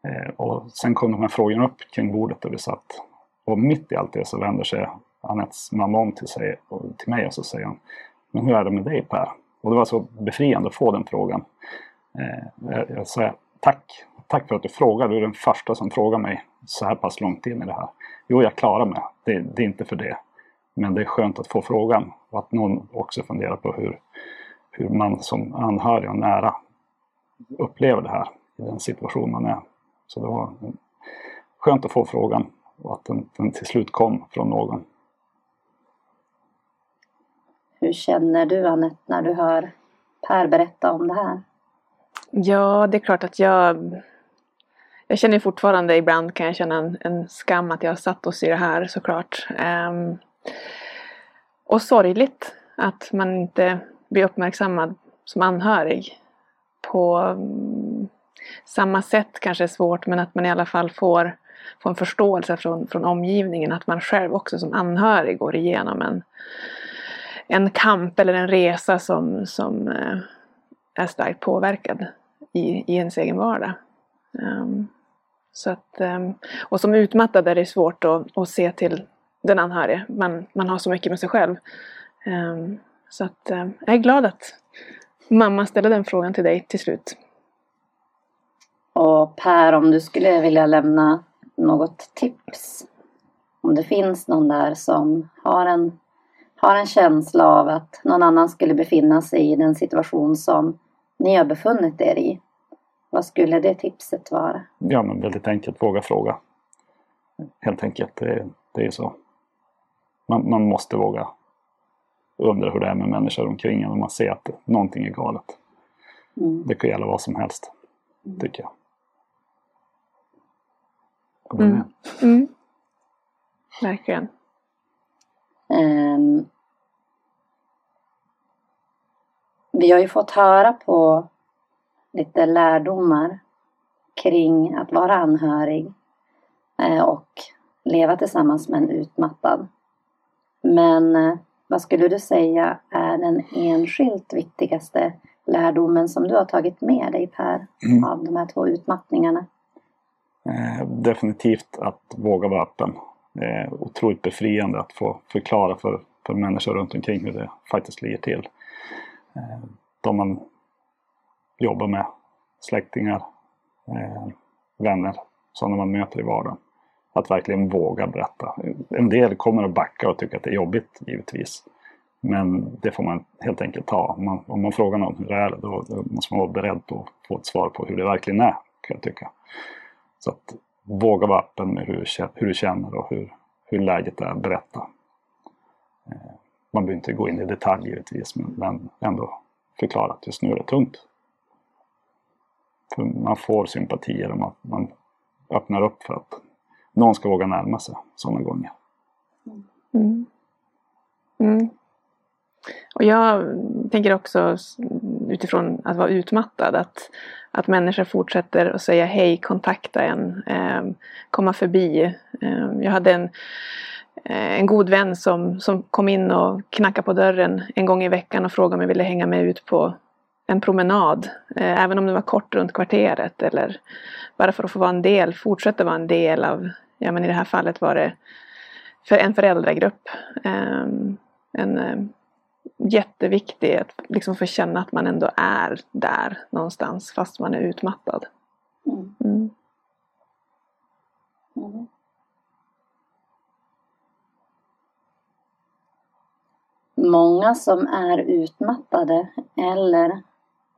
Eh, och sen kom de här frågorna upp kring bordet där vi satt. Och mitt i allt det så vänder sig Anettes mamma om till, sig, till mig och så säger hon, men hur är det med dig Per? Och det var så befriande att få den frågan. Eh, jag, säger tack, tack för att du frågar. Du är den första som frågar mig så här pass långt in i det här. Jo, jag klarar mig. Det, det är inte för det. Men det är skönt att få frågan och att någon också funderar på hur, hur man som anhörig och nära upplever det här i den situation man är. Så det var skönt att få frågan och att den, den till slut kom från någon. Hur känner du Anette när du hör Per berätta om det här? Ja, det är klart att jag jag känner fortfarande ibland kan jag känna en, en skam att jag har satt oss i det här såklart. Um, och sorgligt att man inte blir uppmärksammad som anhörig på um, samma sätt kanske är svårt men att man i alla fall får, får en förståelse från, från omgivningen att man själv också som anhörig går igenom en, en kamp eller en resa som, som eh, är starkt påverkad i, i ens egen vardag. Um, så att, um, och som utmattad är det svårt att, att se till den anhörige. Man, man har så mycket med sig själv. Um, så att eh, jag är glad att mamma ställde den frågan till dig till slut. Och Per, om du skulle vilja lämna något tips. Om det finns någon där som har en, har en känsla av att någon annan skulle befinna sig i den situation som ni har befunnit er i. Vad skulle det tipset vara? Ja, men väldigt enkelt. Våga fråga. Helt enkelt. Det, det är så. Man, man måste våga undra hur det är med människor omkring en och man ser att någonting är galet. Mm. Det kan gälla vad som helst, mm. tycker jag. Mm. Mm. Verkligen. Um, vi har ju fått höra på lite lärdomar kring att vara anhörig eh, och leva tillsammans med en utmattad. Men eh, vad skulle du säga är den enskilt viktigaste lärdomen som du har tagit med dig Per Mm. av de här två utmattningarna? Eh, definitivt att våga vara öppen. Det är otroligt befriande att få förklara för, för människor runt omkring hur det faktiskt ligger till. Eh, de man jobbar med, släktingar, eh, vänner, sådana man möter i vardagen. Att verkligen våga berätta. En del kommer att backa och tycka att det är jobbigt, givetvis. Men det får man helt enkelt ta. Om man, om man frågar någon hur det är, då, då måste man vara beredd på att få ett svar på hur det verkligen är, kan jag tycka. Så att våga vara öppen med hur, du hur du känner och hur, hur läget är, berätta. Eh, man behöver inte gå in i detalj givetvis, men, men ändå förklara att just nu är det tungt. För man får sympatier om att man öppnar upp för att någon ska våga närma sig sådana gånger. Mm. Mm. Och jag tänker också utifrån att vara utmattad att, att människor fortsätter att säga hej, kontakta en, eh, komma förbi. Eh, jag hade en, en god vän som, som kom in och knackade på dörren en gång i veckan och frågade om jag ville hänga med ut på en promenad. Eh, även om det var kort runt kvarteret eller bara för att få vara en del, fortsätta vara en del av, ja men i det här fallet var det för en föräldragrupp. Um, en um, jätteviktig att liksom få känna att man ändå är där någonstans fast man är utmattad. Mm. Mm. Många som är utmattade eller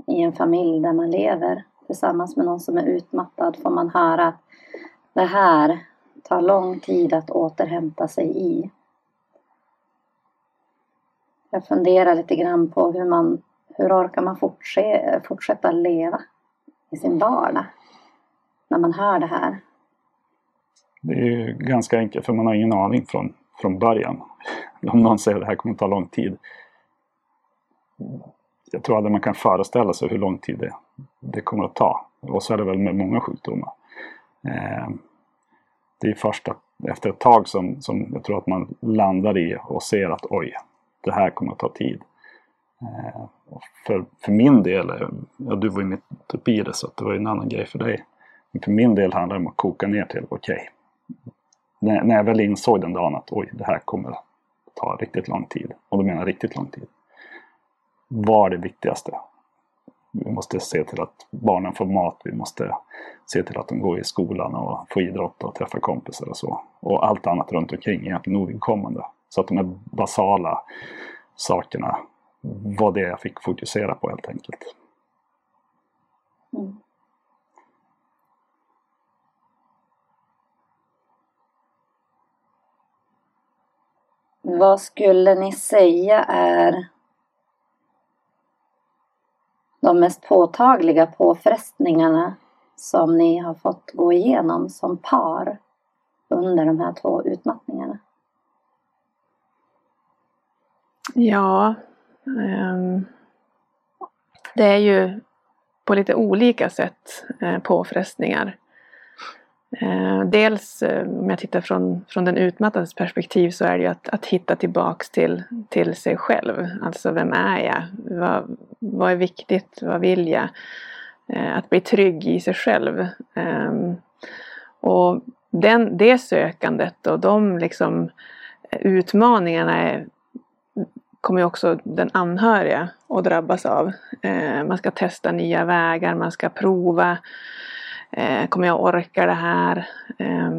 i en familj där man lever tillsammans med någon som är utmattad får man höra att det här tar lång tid att återhämta sig i. Jag funderar lite grann på hur man hur orkar man fortse, fortsätta leva i sin vardag när man hör det här. Det är ju ganska enkelt för man har ingen aning från, från början. Om någon säger att det här kommer att ta lång tid. Jag tror aldrig man kan föreställa sig hur lång tid det, det kommer att ta. Och så är det väl med många sjukdomar. Eh, det är först att, efter ett tag som, som jag tror att man landar i och ser att oj, det här kommer att ta tid. Eh, för, för min del, ja, du var ju mitt uppe i det så det var ju en annan grej för dig. Men för min del handlar det om att koka ner till, okej, när, när jag väl insåg den dagen att oj, det här kommer att ta riktigt lång tid. Och då menar jag riktigt lång tid. Vad är det viktigaste? Vi måste se till att barnen får mat. Vi måste se till att de går i skolan och får idrotta och träffa kompisar och så. Och allt annat runt omkring är egentligen ovidkommande. Så att de här basala sakerna var det jag fick fokusera på helt enkelt. Mm. Vad skulle ni säga är de mest påtagliga påfrestningarna som ni har fått gå igenom som par under de här två utmattningarna? Ja, ehm, det är ju på lite olika sätt eh, påfrestningar. Eh, dels eh, om jag tittar från, från den utmattades perspektiv så är det ju att, att hitta tillbaks till, till sig själv. Alltså vem är jag? Vad, vad är viktigt? Vad vill jag? Eh, att bli trygg i sig själv. Ehm, och den, det sökandet och de liksom utmaningarna är, kommer ju också den anhöriga att drabbas av. Eh, man ska testa nya vägar, man ska prova. Eh, kommer jag orka det här? Eh,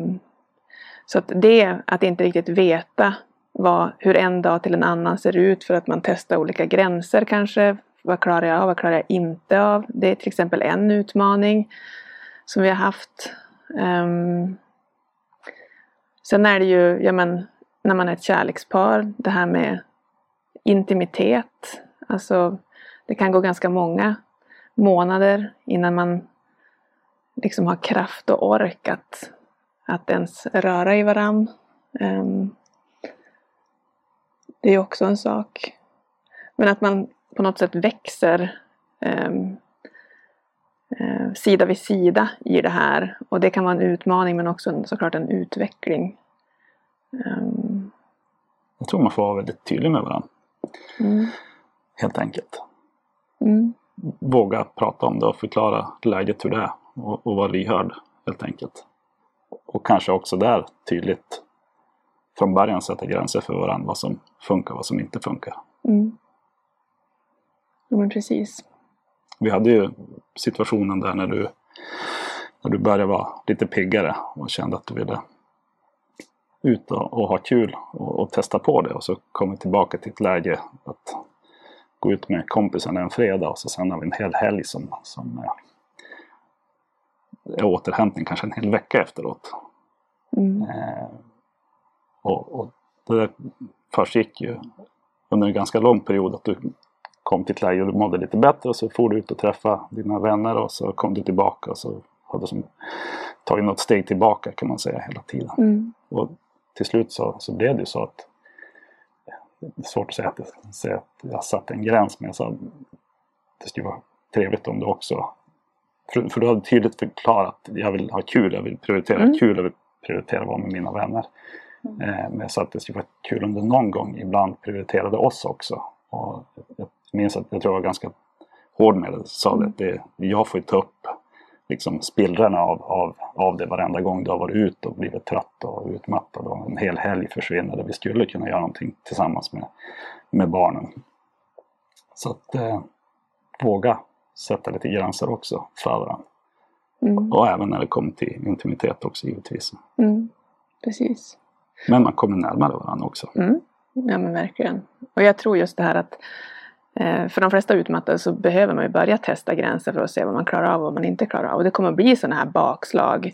så att det, att inte riktigt veta vad, hur en dag till en annan ser ut för att man testar olika gränser kanske. Vad klarar jag av? Vad klarar jag inte av? Det är till exempel en utmaning som vi har haft. Um, sen är det ju, ja men, när man är ett kärlekspar, det här med intimitet. Alltså, det kan gå ganska många månader innan man liksom har kraft och ork att, att ens röra i varann. Um, det är också en sak. Men att man på något sätt växer um, uh, sida vid sida i det här. Och det kan vara en utmaning men också en, såklart en utveckling. Um, jag tror man får vara väldigt tydlig med varandra. Mm. Helt enkelt. Mm. Våga prata om det och förklara läget hur det är. Och, och vara lyhörd helt enkelt. Och kanske också där tydligt från början sätta gränser för varandra. Vad som funkar och vad som inte funkar. Mm. Ja, men precis. Vi hade ju situationen där när du, när du började vara lite piggare och kände att du ville ut och, och ha kul och, och, testa på det. Och så kom vi tillbaka till ett läge att gå ut med kompisarna en fredag och så sen har vi en hel helg som, som återhämtning kanske en hel vecka efteråt. Mm. Eh, och, och det försiggick ju under en ganska lång period att du kom till ett läge och du mådde lite bättre och så får du ut och träffa dina vänner och så kom du tillbaka och så hade du som tagit något steg tillbaka kan man säga hela tiden. Mm. Och till slut så, så blev det ju så att det är svårt att säga att, säga att jag satte en gräns men jag sa att det skulle vara trevligt om du också för, för du hade tydligt förklarat att jag vill ha kul, jag vill prioritera Mm. kul, jag vill prioritera att vara med mina vänner. Eh, men jag sa att det skulle vara kul om du någon gång ibland prioriterade oss också. Och jag minns att jag tror jag var ganska hård med det. Sa det att det, jag får ju ta upp liksom spillrorna av, av, av det varenda gång du har varit ute och blivit trött och utmattad och en hel helg försvinner där vi skulle kunna göra någonting tillsammans med, med barnen. Så att eh, våga sätta lite gränser också för varandra. Mm. Och även när det kommer till intimitet också givetvis. Mm. Precis. Men man kommer närmare varandra också. Mm. Ja men verkligen. Och jag tror just det här att eh, för de flesta utmattade så behöver man ju börja testa gränser för att se vad man klarar av och vad man inte klarar av. Och det kommer att bli sådana här bakslag.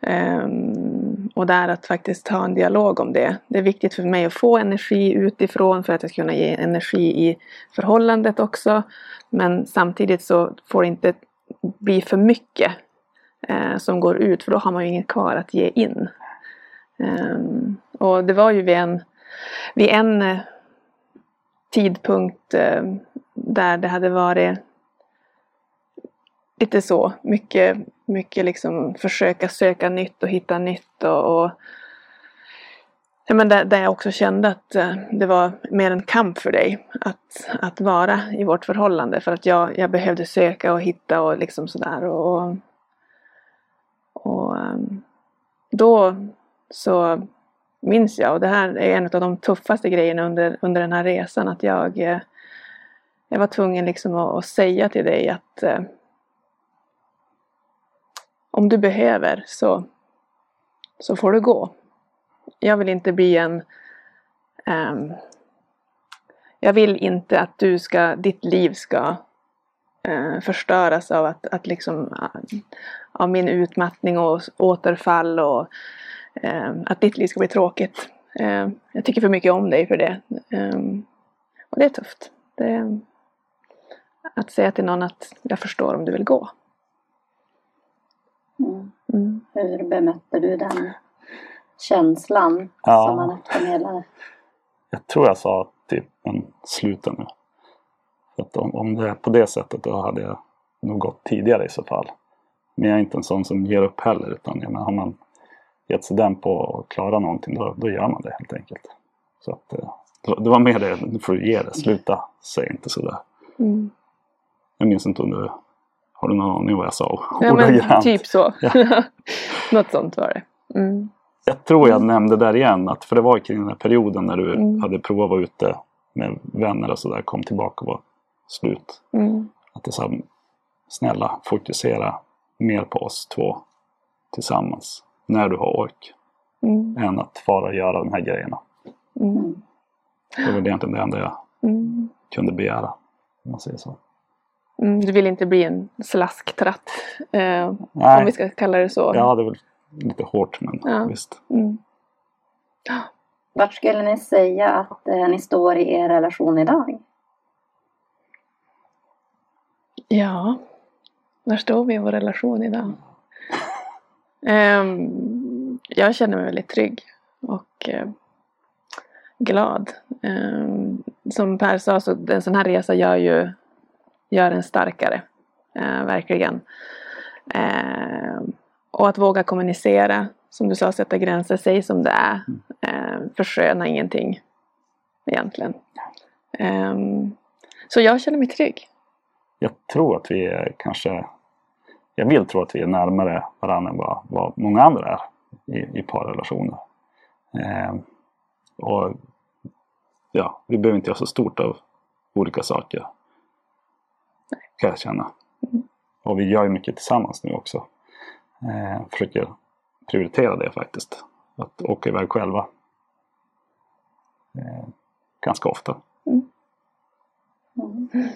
Ehm, och där att faktiskt ha en dialog om det. Det är viktigt för mig att få energi utifrån för att jag ska kunna ge energi i förhållandet också. Men samtidigt så får det inte bli för mycket eh, som går ut för då har man ju inget kvar att ge in. Um, och det var ju vid en, vid en eh, tidpunkt eh, där det hade varit lite så, mycket, mycket liksom försöka söka nytt och hitta nytt och, och ja, men där, där jag också kände att eh, det var mer en kamp för dig att, att vara i vårt förhållande. För att jag, jag behövde söka och hitta och liksom sådär och, och ehm, då så minns jag, och det här är en av de tuffaste grejerna under, under den här resan, att jag, eh, jag var tvungen liksom att, att säga till dig att eh, om du behöver så, så får du gå. Jag vill inte bli en um, jag vill inte att du ska, ditt liv ska uh, förstöras av att, att liksom uh, av min utmattning och återfall och uh, att ditt liv ska bli tråkigt. Ehm, jag tycker för mycket om dig för det. Um, och det är tufft. Det att säga till någon att jag förstår om du vill gå. Mm. Mm. Hur bemötte du den känslan Ja. som han förmedlade? Jag tror jag sa typ en sluta nu. Att om, om det är på det sättet då hade jag nog gått tidigare i så fall. Men jag är inte en sån som ger upp heller utan jag menar, har man gett sig den på att klara någonting då, då gör man det helt enkelt. Så att, eh, det- det var mer det, nu får du ge det, sluta, säg inte sådär. Mm. Jag minns inte om du, har du någon aning vad jag sa? Ja men typ så. Ja. <laughs> Något sånt var det. Mm. Jag tror jag nämnde där igen, att, för det var kring den här perioden när du Mm. hade provat att vara ute med vänner och sådär, kom tillbaka och var slut. Mm. Att det sa, snälla fokusera mer på oss två tillsammans när du har ork. Mm. Än att bara göra de här grejerna. Mm. Det var egentligen det enda jag Mm. kunde begära. Om man säger så. Mm. Du vill inte bli en slasktratt. Eh, om vi ska kalla det så. ja det är väl lite hårt men Ja. visst. Mm. Vart skulle ni säga att eh, ni står i er relation idag? Ja, var står vi i vår relation idag? <laughs> Ehm, jag känner mig väldigt trygg och eh, glad. Ehm, som Per sa så en sån här resa gör ju gör en starkare. Eh, verkligen. Ehm, och att våga kommunicera, som du sa, sätta gränser, säg som det är. Eh, försköna ingenting. egentligen. Um, så jag känner mig trygg. Jag tror att vi är kanske, jag vill tro att vi är närmare varandra än vad, vad många andra är i, i parrelationer. Um, och ja, vi behöver inte göra så stort av olika saker. Kan jag känna. Mm. Och vi gör ju mycket tillsammans nu också. Eh, försöker prioritera det faktiskt. Att åka iväg själva. Eh, ganska ofta. Mm. Mm.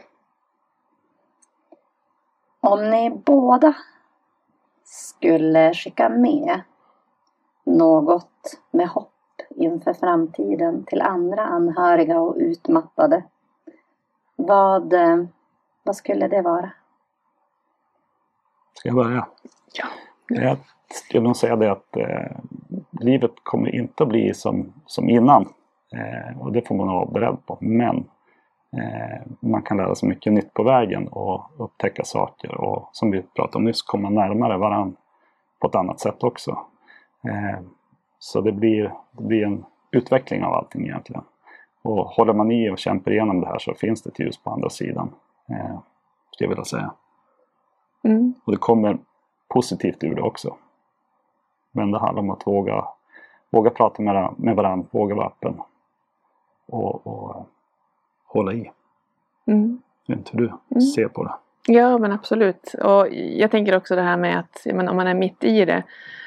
Om ni båda skulle skicka med något med hopp inför framtiden till andra anhöriga och utmattade. Vad, eh, vad skulle det vara? Ska jag börja? Ja. Jag skulle nog säga det att eh, livet kommer inte att bli som, som innan. Eh, och det får man vara beredd på. Men eh, man kan lära sig mycket nytt på vägen och upptäcka saker. Och som vi pratade om nyss, komma närmare varandra på ett annat sätt också. Eh, så det blir, det blir en utveckling av allting egentligen. Och håller man i och kämpar igenom det här så finns det ett ljus på andra sidan. Eh, skulle jag vilja säga. Mm. Och det kommer positivt ur det också. Men det handlar om att våga, våga prata med, med varandra, våga vara öppen. Och, och hålla i. Mm. Jag vet inte hur du mm. ser på det. Ja men absolut. Och jag tänker också det här med att men om man är mitt i det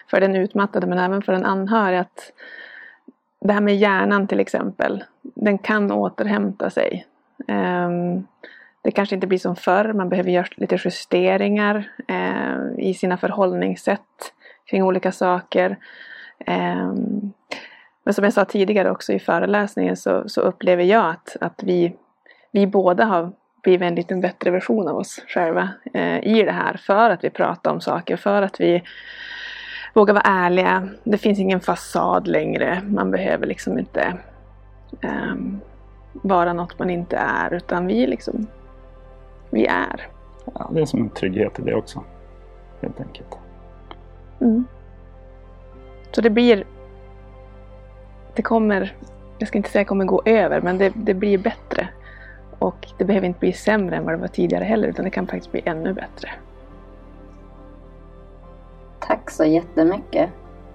för den utmattade men även för den anhörig att det här med hjärnan till exempel, den kan återhämta sig. Um, det kanske inte blir som förr, man behöver göra lite justeringar eh, i sina förhållningssätt kring olika saker. Eh, men som jag sa tidigare också i föreläsningen så, så upplever jag att, att vi, vi båda har blivit en lite bättre version av oss själva eh, i det här för att vi pratar om saker, för att vi vågar vara ärliga. Det finns ingen fasad längre. Man behöver liksom inte eh, vara något man inte är utan vi liksom, vi är. Ja, det är som en trygghet i det också. Helt enkelt. Mm. Så det blir, det kommer, jag ska inte säga kommer gå över, men det, det blir bättre. Och det behöver inte bli sämre än vad det var tidigare heller, utan det kan faktiskt bli ännu bättre. Tack så jättemycket.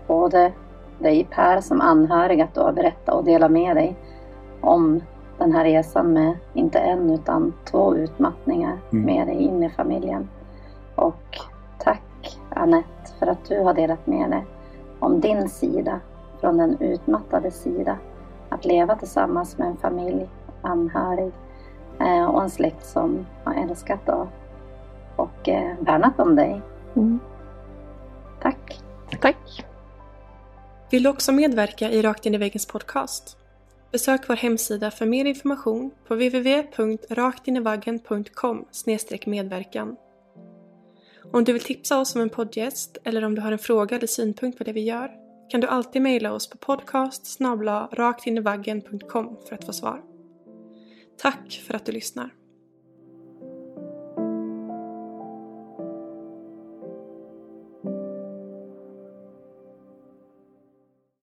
Både dig Per som anhörig att du har berättat och delat med dig om den här resan med inte en utan två utmattningar mm. med dig in i familjen. Och tack Annette för att du har delat med dig om din sida från den utmattade sida. Att leva tillsammans med en familj, anhörig eh, och en släkt som har älskat och, och eh, värnat om dig. Mm. Tack. Tack. Vill du också medverka i Rakt in i väggens podcast? Besök vår hemsida för mer information på www.raktinivaggen.com medverkan. Om du vill tipsa oss om en poddgäst eller om du har en fråga eller synpunkt på det vi gör kan du alltid mejla oss på podcast raktinivaggen.com för att få svar. Tack för att du lyssnar.